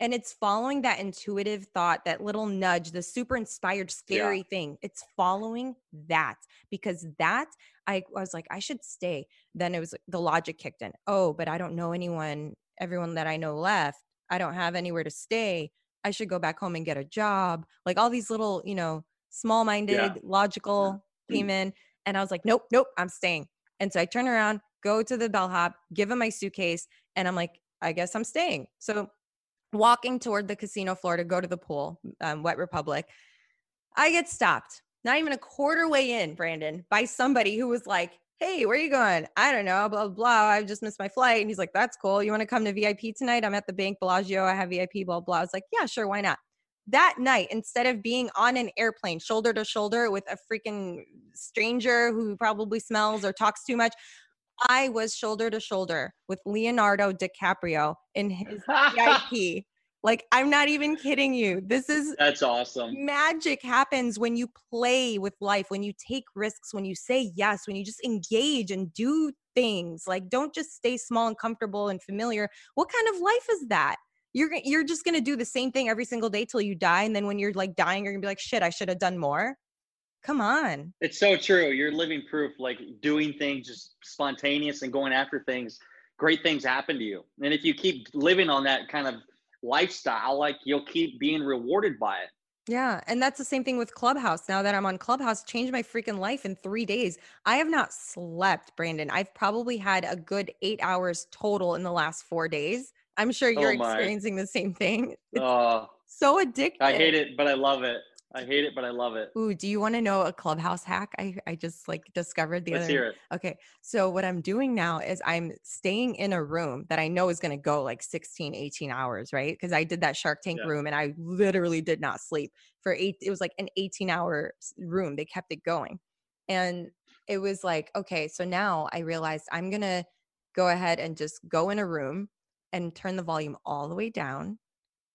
And it's following that intuitive thought, that little nudge, the super inspired, scary thing. It's following that because that I, I was like, I should stay. Then it was the logic kicked in. Oh, but I don't know anyone. Everyone that I know left. I don't have anywhere to stay. I should go back home and get a job. Like all these little, you know, small minded, logical came in. And I was like, nope, nope, I'm staying. And so I turn around, go to the bellhop, give him my suitcase, and I'm like, I guess I'm staying. So walking toward the casino floor to go to the pool, um, Wet Republic, I get stopped, not even a quarter way in, Brandon, by somebody who was like, Hey, where are you going? I don't know, blah, blah, blah. I just missed my flight. And he's like, That's cool. You want to come to VIP tonight? I'm at the bank Bellagio. I have VIP, blah, blah. I was like, Yeah, sure. Why not? that night instead of being on an airplane shoulder to shoulder with a freaking stranger who probably smells or talks too much i was shoulder to shoulder with leonardo dicaprio in his *laughs* vip like i'm not even kidding you this is That's awesome. magic happens when you play with life when you take risks when you say yes when you just engage and do things like don't just stay small and comfortable and familiar what kind of life is that you're you're just gonna do the same thing every single day till you die and then when you're like dying you're gonna be like shit i should have done more come on It's so true. You're living proof. Like doing things just spontaneous and going after things, great things happen to you. And if you keep living on that kind of lifestyle, like you'll keep being rewarded by it. yeah and that's the same thing with clubhouse. Now that i'm on clubhouse changed my freaking life in three days. I have not slept brandon. I've probably had a good eight hours total in the last four days. I'm sure oh you're Oh experiencing the same thing. *laughs* It's Oh, so addictive I hate it, but I love it. I hate it, but I love it. Ooh, do you want to know a clubhouse hack? I, I just like discovered the Let's other hear it. Okay. So what I'm doing now is I'm staying in a room that I know is going to go like 16, 18 hours, right? Because I did that Shark Tank Yeah. room and I literally did not sleep for eight. It was like an 18 hour room. They kept it going. And it was like, okay, so now I realized I'm going to go ahead and just go in a room and turn the volume all the way down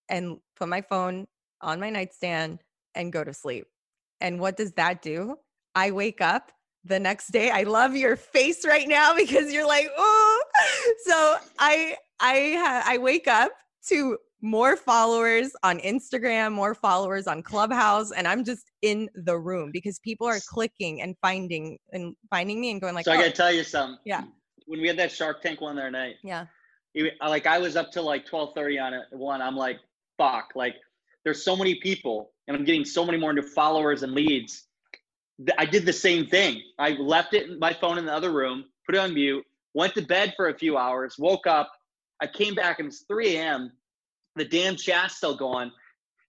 and put my phone on my nightstand and go to sleep. And what does that do? I wake up the next day. I love your face right now *laughs* because you're like, oh. So I I I wake up to more followers on Instagram, more followers on Clubhouse, and I'm just in the room because people are clicking and finding and finding me and going like. So I oh, gotta tell you something. Yeah. When we had that Shark Tank one there night, yeah, even- like I was up till like twelve thirty on it one. I'm like, fuck, like there's so many people, and I'm getting so many more new followers and leads. I did the same thing. I left it my phone in the other room, put it on mute, went to bed for a few hours, woke up. I came back and it's 3 a.m. The damn chat's still going,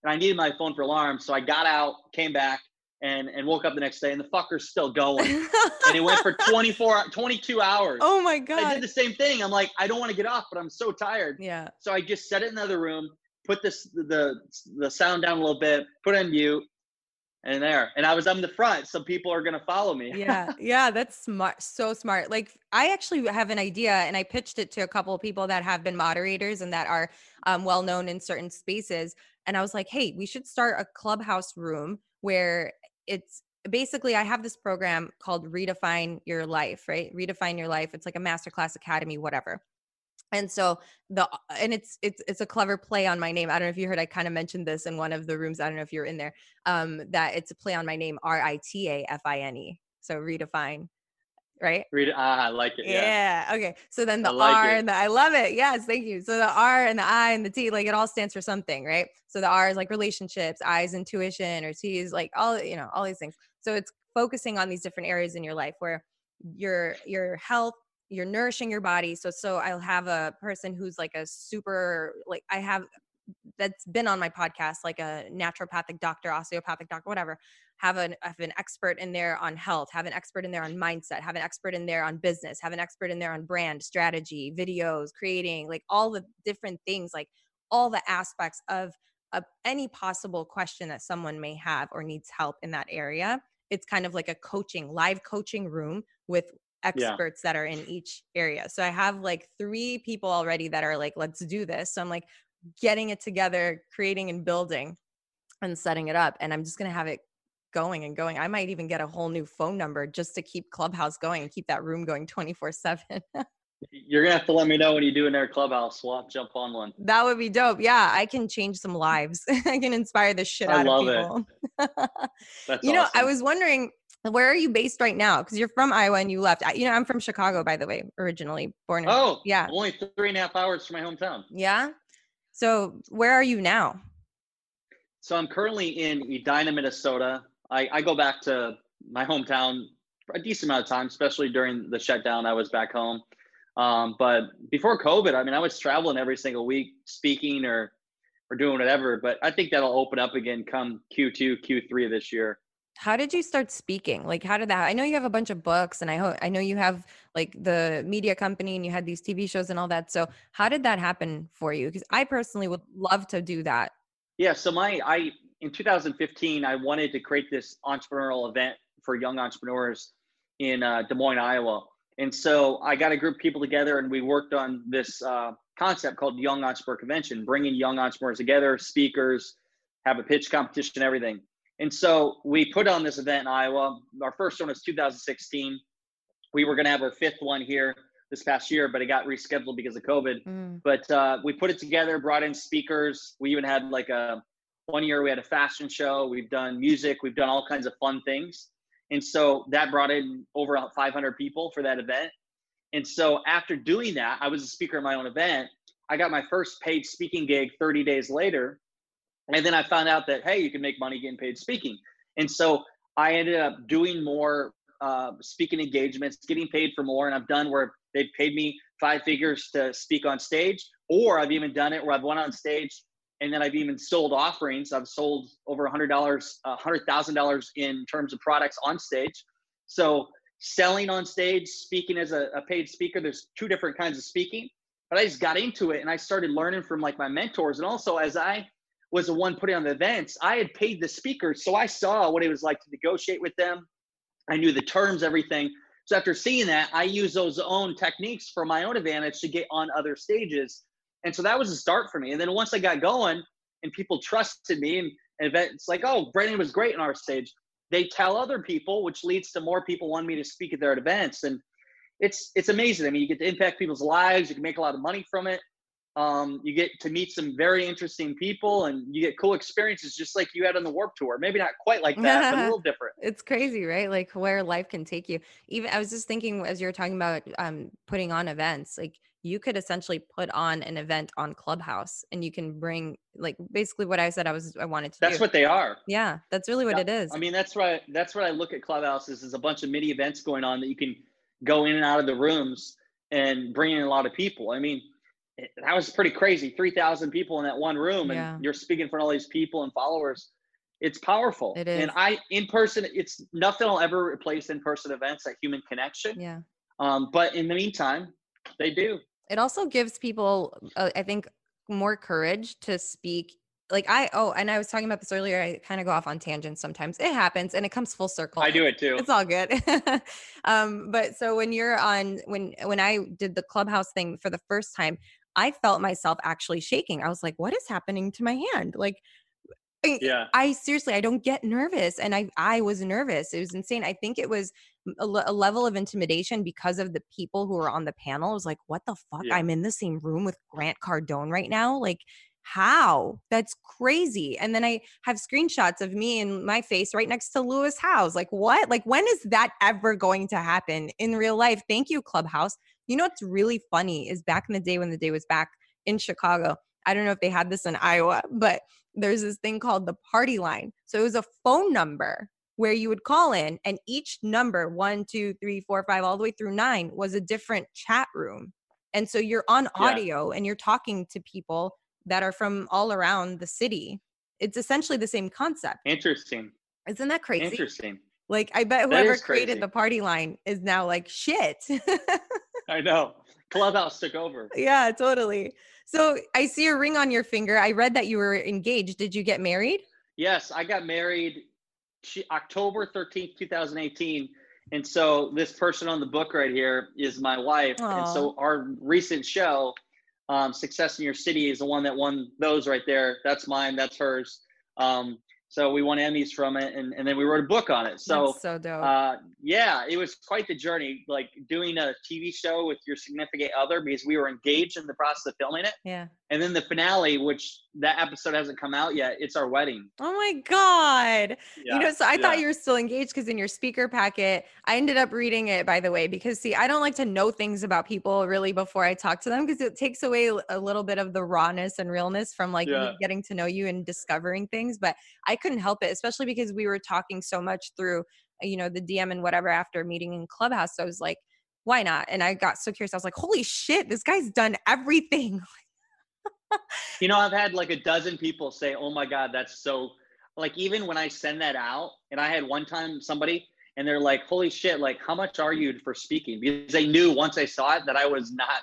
and I needed my phone for alarm. So I got out, came back, and and woke up the next day, and the fucker's still going. and it went for *laughs* 24, 22 hours. oh my God. I did the same thing. I'm like, I don't want to get off, but I'm so tired. yeah. So I just set it in the other room, put this the the sound down a little bit, put on mute, and there. And I was on the front, so people are gonna follow me. yeah yeah that's smart so smart like i actually have an idea and i pitched it to a couple of people that have been moderators and that are um, well known in certain spaces and i was like hey we should start a clubhouse room where it's basically i have this program called redefine your life right redefine your life it's like a masterclass academy whatever and so the and it's it's it's a clever play on my name i don't know if you heard i kind of mentioned this in one of the rooms i don't know if you're in there um that it's a play on my name r-i-t-a-f-i-n-e so redefine right Read. Ah, I like it. Yeah. yeah. Okay. So then the like R it. and the I love it. Yes. Thank you. So the R and the I and the T, like it all stands for something, right? So the R is like relationships, I is intuition, or T is like all, you know, all these things. So it's focusing on these different areas in your life where your your health, you're nourishing your body. So so I'll have a person who's like a super like I have that's been on my podcast, like a naturopathic doctor, osteopathic doctor, whatever have an have an expert in there on health, have an expert in there on mindset, have an expert in there on business, have an expert in there on brand strategy, videos, creating, like all the different things, like all the aspects of of any possible question that someone may have or needs help in that area. It's kind of like a coaching, live coaching room with experts that are in each area. So I have like three people already that are like, let's do this. So I'm like getting it together, creating and building and setting it up. And I'm just gonna have it going and going. I might even get a whole new phone number just to keep Clubhouse going and keep that room going 24 7. *laughs* You're gonna have to let me know when you do in their clubhouse. We'll to jump on one. That would be dope. Yeah, I can change some lives. *laughs* I can inspire the shit I out love of it. people. *laughs* That's you know, I was wondering, where are you based right now? Because you're from Iowa and you left. I, you know, I'm from Chicago, by the way, originally born. and- Oh, yeah. Only three and a half hours from my hometown. Yeah. So where are you now? So I'm currently in Edina, Minnesota. I, I go back to my hometown for a decent amount of time, especially during the shutdown. I was back home. Um, but before COVID, I mean, I was traveling every single week, speaking or or doing whatever. But I think that'll open up again come Q2, Q3 of this year. How did you start speaking? Like, how did that? I know you have a bunch of books, and I hope I know you have like the media company, and you had these TV shows and all that. So, how did that happen for you? Because I personally would love to do that. Yeah. So my I in 2015, I wanted to create this entrepreneurial event for young entrepreneurs in uh, Des Moines, Iowa. And so I got a group of people together, and we worked on this uh, concept called Young Entrepreneur Convention, bringing young entrepreneurs together, speakers, have a pitch competition, everything. And so we put on this event in Iowa. Our first one was 2016. We were going to have our fifth one here this past year, but it got rescheduled because of COVID. Mm, But uh, we put it together, brought in speakers. We even had like a one year we had a fashion show. We've done music. We've done all kinds of fun things. And so that brought in over 500 people for that event. And so after doing that, I was a speaker at my own event. I got my first paid speaking gig 30 days later. And then I found out that, hey, you can make money getting paid speaking. And so I ended up doing more uh, speaking engagements, getting paid for more. And I've done where they've paid me five figures to speak on stage, or I've even done it where I've went on stage and then I've even sold offerings. I've sold over a hundred dollars, a hundred thousand dollars in terms of products on stage. So selling on stage, speaking as a, a paid speaker, there's two different kinds of speaking. But I just got into it and I started learning from like my mentors. And also as I was the one putting on the events, I had paid the speakers. So I saw what it was like to negotiate with them. I knew the terms, everything. So after seeing that, I use those own techniques for my own advantage to get on other stages. And so that was a start for me. And then once I got going and people trusted me and, and it's like, oh, Brandon was great on our stage. They tell other people, which leads to more people wanting me to speak at their events. And it's it's amazing. I mean, you get to impact people's lives, you can make a lot of money from it. Um, you get to meet some very interesting people and you get cool experiences just like you had on the warp tour. Maybe not quite like that, but a *laughs* little different. It's crazy, right? Like where life can take you. Even I was just thinking as you were talking about um, putting on events, like you could essentially put on an event on Clubhouse and you can bring like basically what I said I was I wanted to That's do. what they are. yeah, that's really what Yeah, it is. I mean, that's what that's what I look at Clubhouse is, is a bunch of mini events going on that you can go in and out of the rooms and bring in a lot of people. I mean, that was pretty crazy. Three thousand people in that one room, and Yeah. you're speaking for all these people and followers. It's powerful. It And. I in person, it's nothing will ever replace in person events, that human connection. yeah. Um, but in the meantime, they do. it also gives people uh, i think more courage to speak like i oh and i was talking about this earlier i kind of go off on tangents sometimes it happens and it comes full circle I do it too. it's all good *laughs* um but so when you're on when when i did the clubhouse thing for the first time i felt myself actually shaking i was like what is happening to my hand like I- Yeah. I seriously, I don't get nervous, and I I was nervous. It was insane. I think it was a, level of intimidation because of the people who were on the panel. It was like, what the fuck? Yeah. I'm in the same room with Grant Cardone right now. Like, how? That's crazy. And then I have screenshots of me and my face right next to Lewis Howes. Like, what? Like, when is that ever going to happen in real life? Thank you, Clubhouse. You know what's really funny is back in the day when the day was back in Chicago. I don't know if they had this in Iowa, but there's this thing called the party line. So it was a phone number where you would call in, and each number one, two, three, four, five, all the way through nine was a different chat room. And so you're on Yeah. audio and you're talking to people that are from all around the city. It's essentially the same concept. Interesting. Isn't that crazy? Interesting. Like, I bet whoever created the party line is now like, shit. *laughs* I know. Clubhouse took over. yeah, totally. So I see a ring on your finger. I read that you were engaged. Did you get married? Yes, I got married October 13th, 2018. And so this person on the book right here is my wife. And so our recent show, um, Success in Your City, is the one that won those right there. That's mine, that's hers. Um, so we won Emmys from it, and, and then we wrote a book on it. So That's so dope. uh, yeah, it was quite the journey, like doing a TV show with your significant other because we were engaged in the process of filming it. yeah. And then the finale, which that episode hasn't come out yet, it's our wedding. Oh my God. Yeah, you know, so I thought you were still engaged because in your speaker packet, I ended up reading it, by the way, because see, I don't like to know things about people really before I talk to them because it takes away a little bit of the rawness and realness from like Yeah. getting to know you and discovering things. But I couldn't help it, especially because we were talking so much through, you know, the DM and whatever after meeting in Clubhouse. So I was like, why not? And I got so curious. I was like, holy shit, this guy's done everything. *laughs* You know, I've had like a dozen people say, "Oh my God, that's so." Like even when I send that out, and I had one time somebody, and they're like, "Holy shit! Like, how much are you for speaking?" Because they knew once I saw it that I was not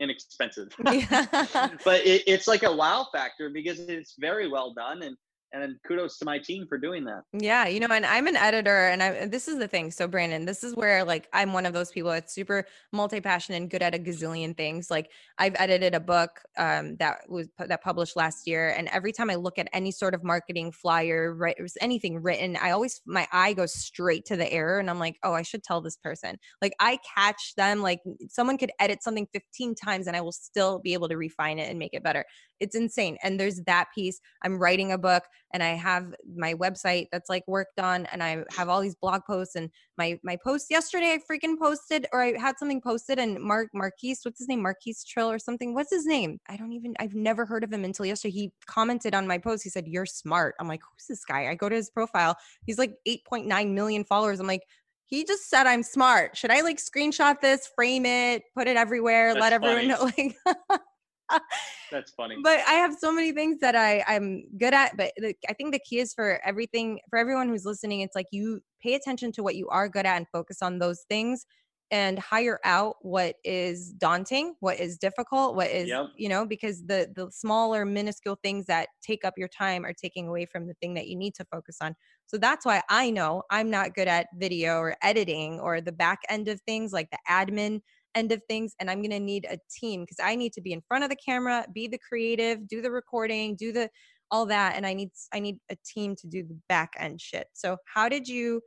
inexpensive. *laughs* *laughs* but it, it's like a wow factor because it's very well done, and and kudos to my team for doing that. Yeah, you know, and I'm an editor, and I this is the thing. So, Brandon, this is where like I'm one of those people that's super multi-passionate and good at a gazillion things. Like I've edited a book um, that was that published last year, and every time I look at any sort of marketing flyer, right, anything written, I always my eye goes straight to the error, and I'm like, oh, I should tell this person. Like I catch them. Like someone could edit something 15 times, and I will still be able to refine it and make it better. It's insane. And there's that piece. I'm writing a book and I have my website that's like worked on and I have all these blog posts and my my post yesterday I freaking posted or I had something posted and Mark Marquise what's his name? Marquise Trill or something? What's his name? I don't even I've never heard of him until yesterday. He commented on my post. He said you're smart. I'm like who's this guy? I go to his profile. He's like 8.9 million followers. I'm like he just said I'm smart. Should I like screenshot this frame it put it everywhere let everyone funny. know? *laughs* Like *laughs* That's funny. but I have so many things that I I'm good at. But the, I think the key is for everything for everyone who's listening. It's like you pay attention to what you are good at and focus on those things, and hire out what is daunting, what is difficult, what is Yep. you know because the the smaller minuscule things that take up your time are taking away from the thing that you need to focus on. So that's why I know I'm not good at video or editing or the back end of things like the admin end of things and i'm going to need a team because i need to be in front of the camera be the creative do the recording do the all that and i need i need a team to do the back end shit so how did you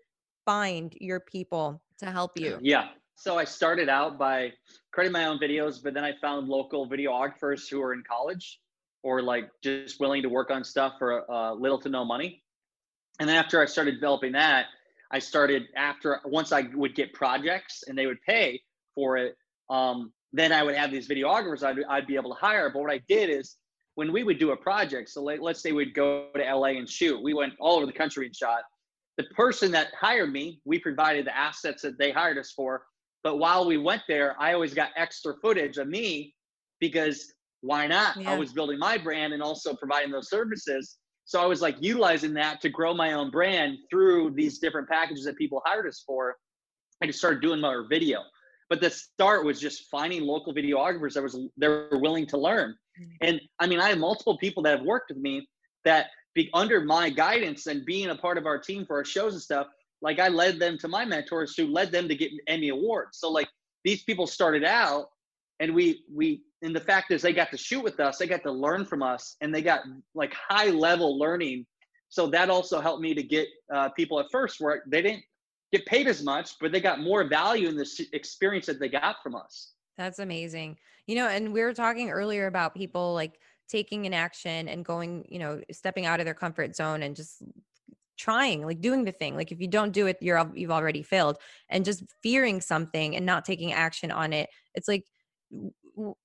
find your people to help *clears throat* you Yeah. so I started out by creating my own videos, but then I found local videographers who are in college or like just willing to work on stuff for uh, little to no money. And then after I started developing that, I started after once I would get projects and they would pay for it. Um, then I would have these videographers I'd, I'd be able to hire. But what I did is when we would do a project, so like, let's say we'd go to LA and shoot, we went all over the country and shot. The person that hired me, we provided the assets that they hired us for. But while we went there, I always got extra footage of me because why not? Yeah. I was building my brand and also providing those services. So I was like utilizing that to grow my own brand through these different packages that people hired us for. I just started doing more video. But the start was just finding local videographers that was they were willing to learn. Mm. And I mean, I have multiple people that have worked with me that be under my guidance and being a part of our team for our shows and stuff. Like I led them to my mentors who led them to get Emmy awards. So like these people started out and we we and the fact is they got to shoot with us they got to learn from us and they got like high level learning so that also helped me to get uh, people at first where they didn't get paid as much but they got more value in the experience that they got from us. That's amazing. You know and we were talking earlier about people like taking an action and going you know stepping out of their comfort zone and just trying like doing the thing. Like if you don't do it you're you've already failed. And just fearing something and not taking action on it it's like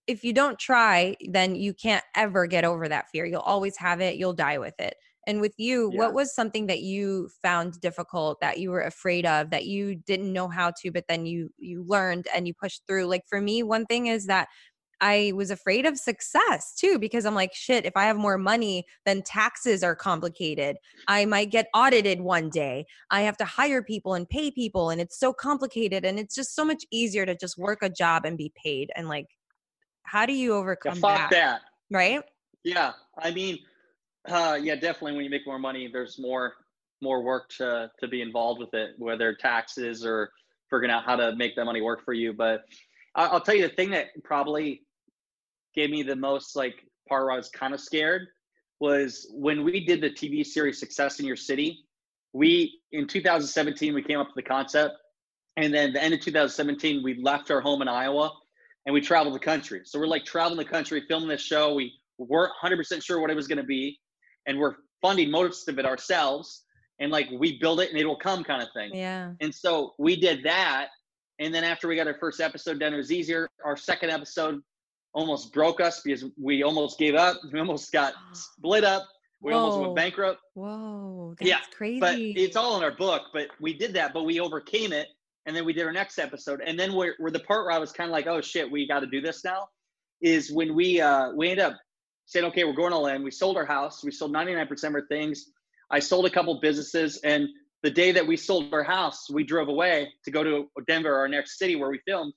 if you don't try, then you can't ever get over that fear. You'll always have it, you'll die with it. And with you, yeah. what was something that you found difficult that you were afraid of that you didn't know how to but then you you learned and you pushed through? Like for me, one thing is that I was afraid of success too because I'm like, shit, if I have more money, then taxes are complicated. I might get audited one day. I have to hire people and pay people, and it's so complicated. And it's just so much easier to just work a job and be paid. And like, how do you overcome yeah, fuck that? that? Right? Yeah. I mean, uh, yeah, definitely when you make more money, there's more more work to to be involved with it, whether taxes or figuring out how to make that money work for you. But I'll tell you the thing that probably gave me the most like part where I was kind of scared was when we did the TV series Success in Your City. We in 2017 we came up with the concept, and then the end of 2017 we left our home in Iowa and we traveled the country. So we're like traveling the country, filming this show. We weren't 100% sure what it was going to be, and we're funding most of it ourselves. And like we build it and it will come kind of thing. Yeah. And so we did that. And then after we got our first episode done, it was easier. Our second episode almost broke us because we almost gave up. We almost got *gasps* split up. We Whoa. almost went bankrupt. Whoa, that's yeah, crazy. But it's all in our book. But we did that, but we overcame it. And then we did our next episode. And then we're, we're the part where I was kind of like, oh shit, we got to do this now. Is when we uh we ended up saying, okay, we're going all in. We sold our house. We sold 99% of our things. I sold a couple businesses, and the day that we sold our house, we drove away to go to Denver, our next city where we filmed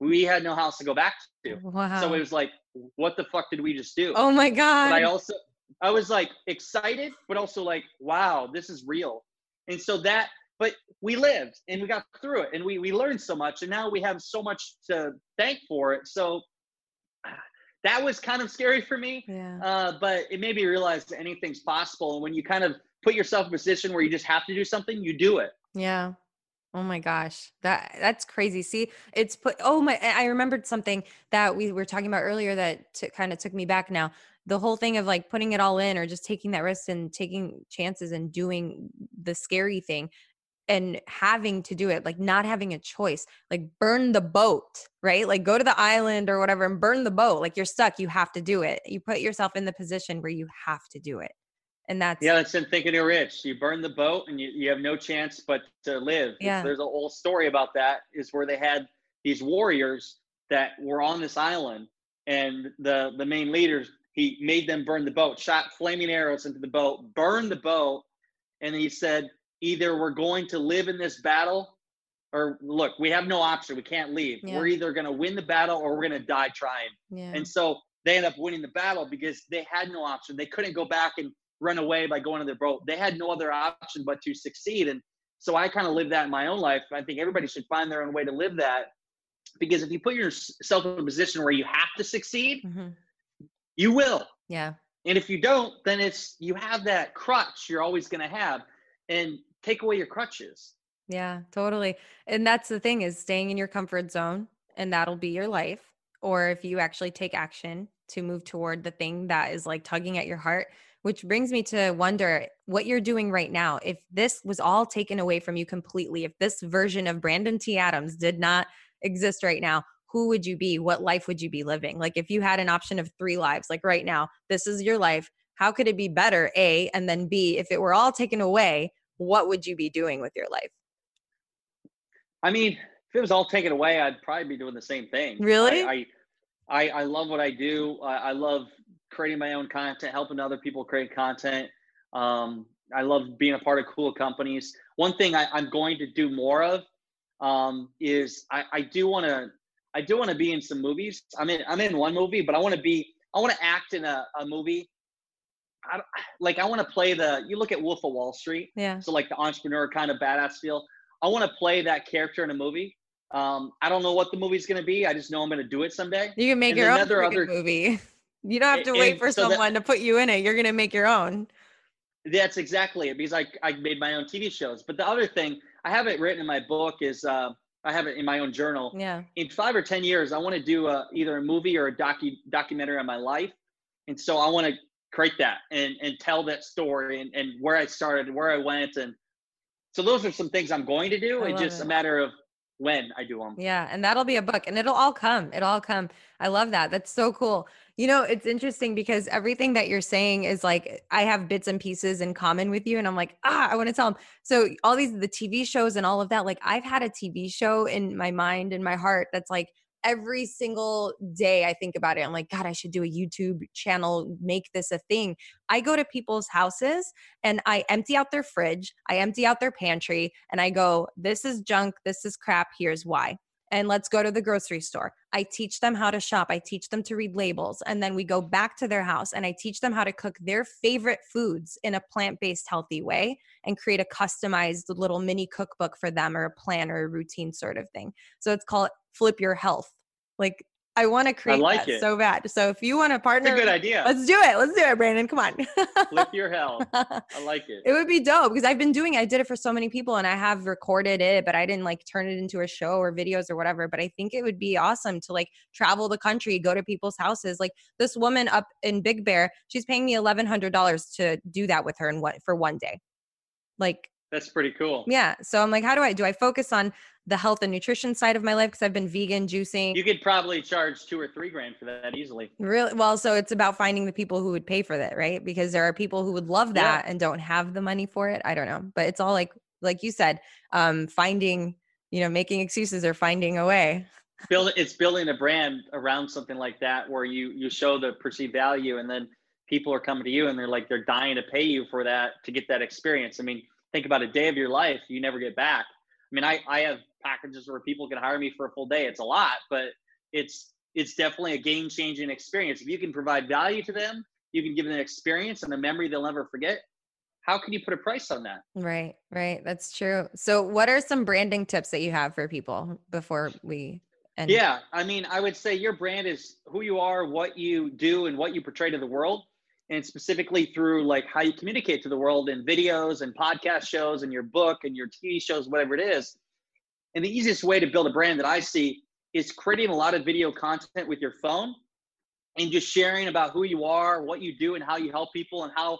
we had no house to go back to. Wow. So it was like, what the fuck did we just do? Oh my God. But I also, I was like excited, but also like, wow, this is real. And so that, but we lived and we got through it and we, we learned so much and now we have so much to thank for it. So that was kind of scary for me. Yeah. Uh, but it made me realize that anything's possible. And when you kind of put yourself in a position where you just have to do something, you do it. Yeah. Oh my gosh. That that's crazy. See, it's put oh my I remembered something that we were talking about earlier that t- kind of took me back now. The whole thing of like putting it all in or just taking that risk and taking chances and doing the scary thing and having to do it, like not having a choice, like burn the boat, right? Like go to the island or whatever and burn the boat. Like you're stuck, you have to do it. You put yourself in the position where you have to do it and that's yeah that's in Think and Grow Rich you burn the boat and you, you have no chance but to live yeah. there's a whole story about that is where they had these warriors that were on this island and the the main leaders he made them burn the boat shot flaming arrows into the boat burned the boat and he said either we're going to live in this battle or look we have no option we can't leave yeah. we're either going to win the battle or we're going to die trying yeah. and so they end up winning the battle because they had no option they couldn't go back and run away by going to their boat. They had no other option but to succeed. And so I kind of live that in my own life. I think everybody should find their own way to live that because if you put yourself in a position where you have to succeed, mm-hmm. you will. Yeah. And if you don't, then it's you have that crutch you're always going to have and take away your crutches. Yeah, totally. And that's the thing is staying in your comfort zone and that'll be your life. Or if you actually take action to move toward the thing that is like tugging at your heart, which brings me to wonder what you're doing right now. If this was all taken away from you completely, if this version of Brandon T. Adams did not exist right now, who would you be? What life would you be living? Like if you had an option of three lives, like right now, this is your life. How could it be better? A, and then B, if it were all taken away, what would you be doing with your life? I mean, if it was all taken away, I'd probably be doing the same thing. Really? I I, I, love what I do. I, I, love creating my own content, helping other people create content. Um, I love being a part of cool companies. One thing I, am going to do more of um, is I, I do want to I do want to be in some movies. I'm in I'm in one movie, but I want to be I want to act in a, a movie. I, like I want to play the you look at Wolf of Wall Street. Yeah. So like the entrepreneur kind of badass feel. I want to play that character in a movie. Um, I don't know what the movie's going to be. I just know I'm going to do it someday. You can make and your own other, movie. *laughs* You don't have to wait for so someone that, to put you in it. You're going to make your own. That's exactly it because I, I made my own TV shows. But the other thing, I have it written in my book, is uh, I have it in my own journal. Yeah. In five or 10 years, I want to do a, either a movie or a docu, documentary on my life. And so I want to create that and, and tell that story and, and where I started, where I went, and so those are some things I'm going to do. It's just it. a matter of when I do them. Yeah, and that'll be a book and it'll all come. It'll all come. I love that. That's so cool. You know, it's interesting because everything that you're saying is like I have bits and pieces in common with you and I'm like, "Ah, I want to tell them." So all these the TV shows and all of that, like I've had a TV show in my mind and my heart that's like every single day I think about it. I'm like, God, I should do a YouTube channel, make this a thing. I go to people's houses and I empty out their fridge, I empty out their pantry, and I go, This is junk, this is crap, here's why and let's go to the grocery store. I teach them how to shop. I teach them to read labels. And then we go back to their house and I teach them how to cook their favorite foods in a plant based, healthy way and create a customized little mini cookbook for them or a plan or a routine sort of thing. So it's called Flip Your Health. Like I want to create like that it. so bad. So if you want to partner, That's a good idea. Let's do it. Let's do it, Brandon. Come on. Flip your hell. *laughs* I like it. It would be dope because I've been doing. It. I did it for so many people, and I have recorded it, but I didn't like turn it into a show or videos or whatever. But I think it would be awesome to like travel the country, go to people's houses. Like this woman up in Big Bear, she's paying me eleven hundred dollars to do that with her in what for one day. Like that's pretty cool. Yeah. So I'm like, how do I do I focus on the health and nutrition side of my life because I've been vegan, juicing. You could probably charge two or three grand for that easily. Really? Well, so it's about finding the people who would pay for that, right? Because there are people who would love that yeah. and don't have the money for it. I don't know, but it's all like, like you said, um, finding, you know, making excuses or finding a way. Build *laughs* it's building a brand around something like that where you you show the perceived value and then people are coming to you and they're like they're dying to pay you for that to get that experience. I mean, think about a day of your life you never get back. I mean, I, I have packages where people can hire me for a full day. It's a lot, but it's it's definitely a game changing experience. If you can provide value to them, you can give them an experience and a memory they'll never forget. How can you put a price on that? Right, right. That's true. So, what are some branding tips that you have for people before we end? Yeah, I mean, I would say your brand is who you are, what you do, and what you portray to the world and specifically through like how you communicate to the world in videos and podcast shows and your book and your TV shows, whatever it is. And the easiest way to build a brand that I see is creating a lot of video content with your phone and just sharing about who you are, what you do, and how you help people and how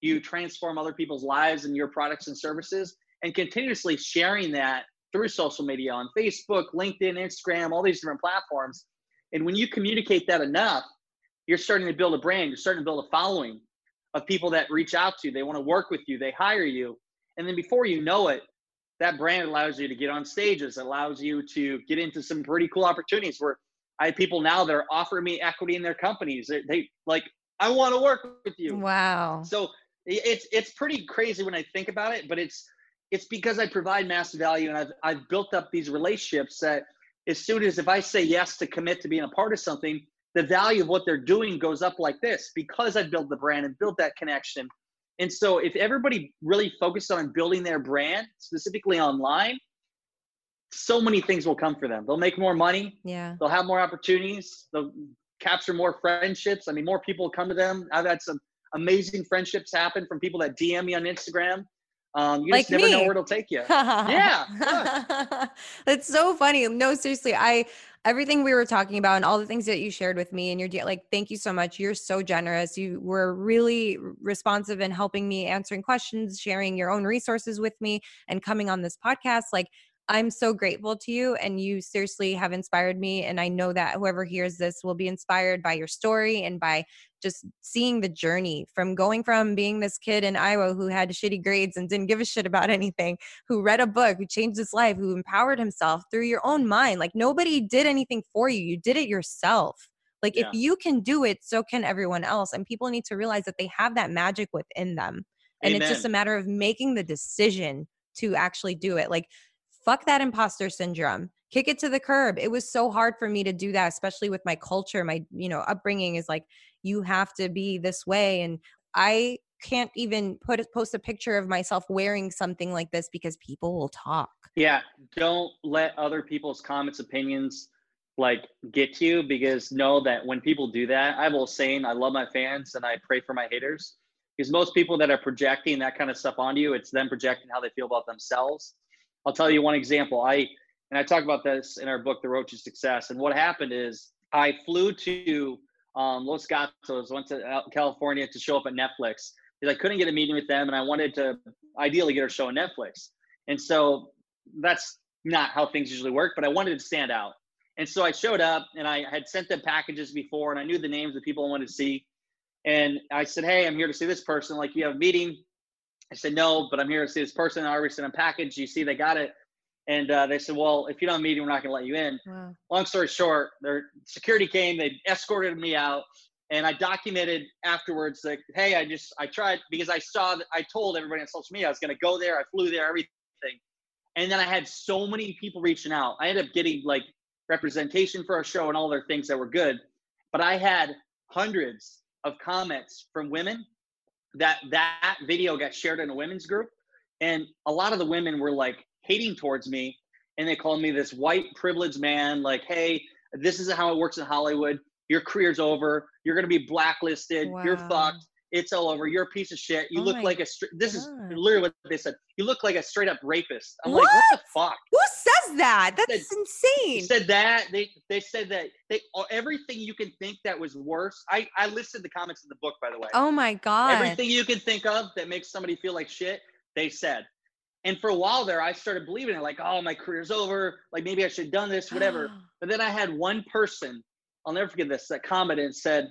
you transform other people's lives and your products and services, and continuously sharing that through social media on Facebook, LinkedIn, Instagram, all these different platforms. And when you communicate that enough, you're starting to build a brand, you're starting to build a following of people that reach out to you, they want to work with you, they hire you. And then before you know it, that brand allows you to get on stages, allows you to get into some pretty cool opportunities where I have people now that are offering me equity in their companies. They, they like, I want to work with you. Wow. So it's it's pretty crazy when I think about it, but it's it's because I provide massive value and I've I've built up these relationships that as soon as if I say yes to commit to being a part of something, the value of what they're doing goes up like this because I built the brand and built that connection. And so if everybody really focused on building their brand, specifically online, so many things will come for them. They'll make more money. Yeah. They'll have more opportunities. They'll capture more friendships. I mean, more people come to them. I've had some amazing friendships happen from people that DM me on Instagram. Um, you Like just never know me. where it'll take you. yeah. *laughs* That's so funny. No, seriously, I everything we were talking about and all the things that you shared with me and you're de- like thank you so much. You're so generous. You were really responsive in helping me answering questions, sharing your own resources with me and coming on this podcast. Like I'm so grateful to you and you seriously have inspired me and I know that whoever hears this will be inspired by your story and by just seeing the journey from going from being this kid in Iowa who had shitty grades and didn't give a shit about *laughs* anything who read a book, who changed his life, who empowered himself through your own mind. Like nobody did anything for you. You did it yourself. Like Yeah. if you can do it, so can everyone else. And people need to realize that they have that magic within them. And it's just a matter of making the decision to actually do it. Like fuck that imposter syndrome. Kick it to the curb. It was so hard for me to do that, especially with my culture. My, you know, upbringing is like you have to be this way and I can't even put post a picture of myself wearing something like this because people will talk. Yeah, don't let other people's comments, opinions, like get to you because know that when people do that, I have a saying, I love my fans and I pray for my haters. Because most people that are projecting that kind of stuff onto you, it's them projecting how they feel about themselves. I'll tell you one example. I and I talk about this in our book, The Road to Success. And what happened is I flew to um, Los Gatos, went to California to show up at Netflix because I couldn't get a meeting with them, and I wanted to ideally get a show on Netflix. And so that's not how things usually work, but I wanted to stand out. And so I showed up and I had sent them packages before and I knew the names of people I wanted to see. And I said, Hey, I'm here to see this person. Like, you have a meeting? I said, No, but I'm here to see this person. I already sent a package. You see, they got it. And uh, they said, Well, if you don't a meeting, we're not going to let you in. Wow. Long story short, their security came, they escorted me out. And I documented afterwards, that, hey, I just, I tried because I saw that I told everybody on social media I was going to go there. I flew there, everything. And then I had so many people reaching out. I ended up getting like representation for our show and all their things that were good. But I had hundreds of comments from women that that video got shared in a women's group. And a lot of the women were like hating towards me. And they called me this white privileged man, like, hey, this isn't how it works in Hollywood. Your career's over. You're going to be blacklisted. You're fucked. It's all over. You're a piece of shit. You Oh look like a. Str- this is literally what they said. You look like a straight up rapist. I'm like, what the fuck? Who says that? That's insane. They insane. said that they they said that they everything you can think that was worse. I I listed the comments in the book by the way. oh my god. Everything you can think of that makes somebody feel like shit, they said. And for a while there, I started believing it, like, oh, my career's over. Like maybe I should have done this, whatever. *gasps* But then I had one person, I'll never forget this, that commented and said,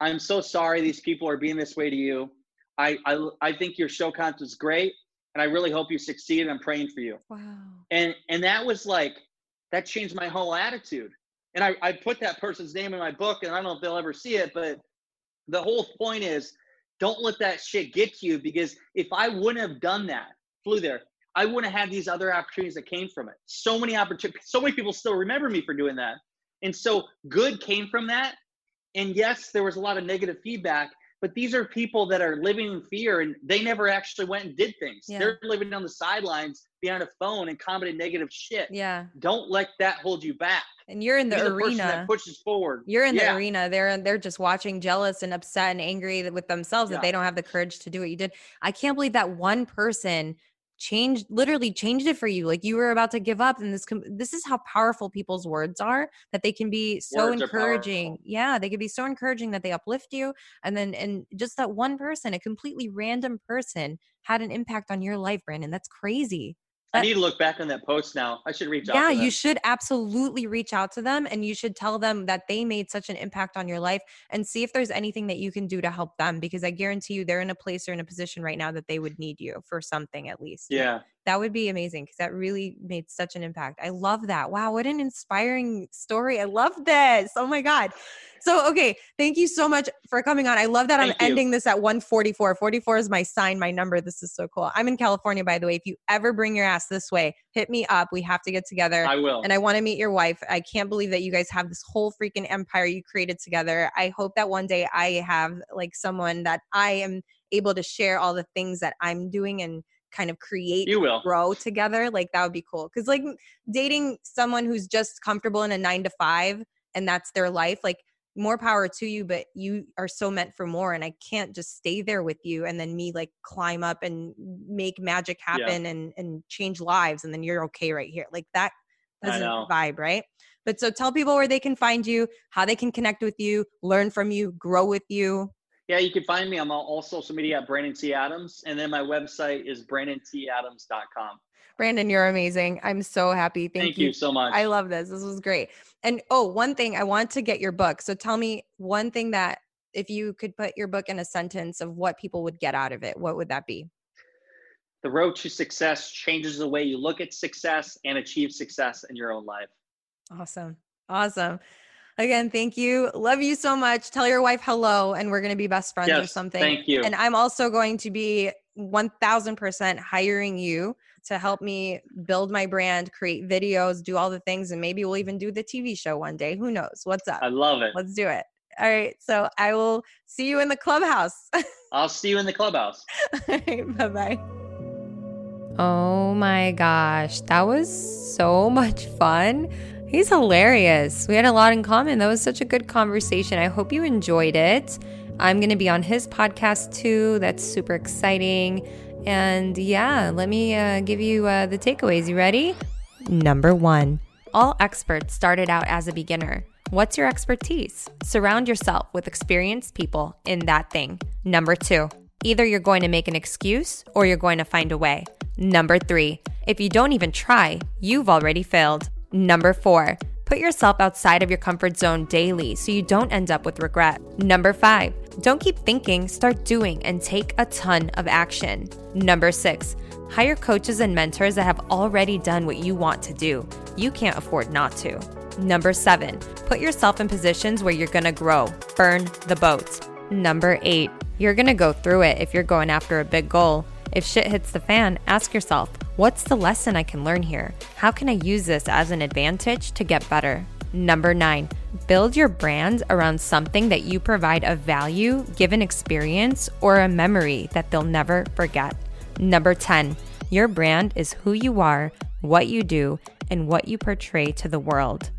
I'm so sorry these people are being this way to you. I I, I think your show content is great, and I really hope you succeed. And I'm praying for you wow. and and that was like that changed my whole attitude and I, I put that person's name in my book and i don't know if they'll ever see it but the whole point is don't let that shit get to you because if i wouldn't have done that flew there i wouldn't have had these other opportunities that came from it so many opportunities so many people still remember me for doing that and so good came from that and yes there was a lot of negative feedback but these are people that are living in fear and they never actually went and did things Yeah. they're living on the sidelines behind a phone and commenting negative shit Yeah. don't let that hold you back And you're in the person arena. that pushes forward You're in the arena. They're they're just watching, jealous and upset and angry with themselves that they don't have the courage to do what you did. I can't believe that one person changed literally changed it for you like you were about to give up and this com- this is how powerful people's words are that they can be so Words encouraging yeah they can be so encouraging that they uplift you and then and just that one person a completely random person had an impact on your life brandon that's crazy i need to look back on that post now. I should reach out yeah you should absolutely reach out to them and you should tell them that they made such an impact on your life and see if there's anything that you can do to help them because i guarantee you they're in a place or in a position right now that they would need you for something at least. Yeah that would be amazing because that really made such an impact. I love that. Wow what an inspiring story. I love this. Oh my god. So okay thank you so much for coming on. I love that Thank i'm you. ending this at 144 44 is my sign my number. This is so cool. I'm in california by the way. If you ever bring your ass this way hit me up. We have to get together i will. and I want to meet your wife. I can't believe that you guys have this whole freaking empire you created together. I hope that one day I have like someone that I am able to share all the things that I'm doing and kind of create you will grow together. Like that would be cool. Cause like dating someone who's just comfortable in a nine to five and that's their life, like more power to you, but you are so meant for more. And I can't just stay there with you and then me like climb up and make magic happen yeah. and, and change lives. And then you're okay right here. Like that doesn't vibe, right? But so tell people where they can find you, how they can connect with you, learn from you, grow with you. Yeah, you can find me on all social media at Brandon T. Adams. And then my website is brandonTadams.com. Brandon, you're amazing. I'm so happy. Thank, Thank you. you so much. I love this. This was great. And oh, one thing I want to get your book. So tell me one thing that if you could put your book in a sentence of what people would get out of it, what would that be? The road to success changes the way you look at success and achieve success in your own life. Awesome. Awesome. Again, thank you. Love you so much. Tell your wife hello, and we're going to be best friends yes, or something. Thank you. And I'm also going to be 1000% hiring you to help me build my brand, create videos, do all the things, and maybe we'll even do the TV show one day. Who knows? What's up? I love it. Let's do it. All right. So I will see you in the clubhouse. *laughs* I'll see you in the clubhouse. *laughs* bye bye. Oh my gosh. That was so *laughs* much fun. He's hilarious. We had a lot in common. That was such a good conversation. I hope you enjoyed it. I'm going to be on his podcast too. That's super exciting. And yeah, let me uh, give you uh, the takeaways. You ready? Number one all experts started out as a beginner. What's your expertise? Surround yourself with experienced people in that thing. Number two, either you're going to make an excuse or you're going to find a way. Number three, if you don't even try, you've already failed. Number four, Put yourself outside of your comfort zone daily so you don't end up with regret. Number five, don't keep thinking, start doing, and take a ton of action. Number six, hire coaches and mentors that have already done what you want to do. You can't afford not to. Number seven, put yourself in positions where you're gonna grow, burn the boats. Number eight, you're gonna go through it if you're going after a big goal. If shit hits the fan, ask yourself, what's the lesson I can learn here? How can I use this as an advantage to get better? Number nine, build your brand around something that you provide a value, given experience, or a memory that they'll never forget. Number 10, your brand is who you are, what you do, and what you portray to the world.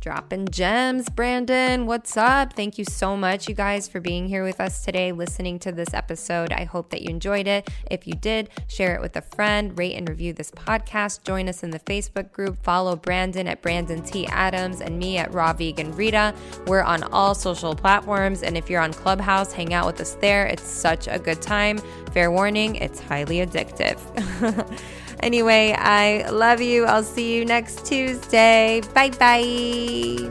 Dropping gems, Brandon. What's up? Thank you so much, you guys, for being here with us today, listening to this episode. I hope that you enjoyed it. If you did, share it with a friend, rate and review this podcast. Join us in the Facebook group. Follow Brandon at Brandon T. Adams and me at Raw Vegan Rita. We're on all social platforms. And if you're on Clubhouse, hang out with us there. It's such a good time. Fair warning, it's highly addictive. *laughs* Anyway, I love you. I'll see you next Tuesday. Bye bye.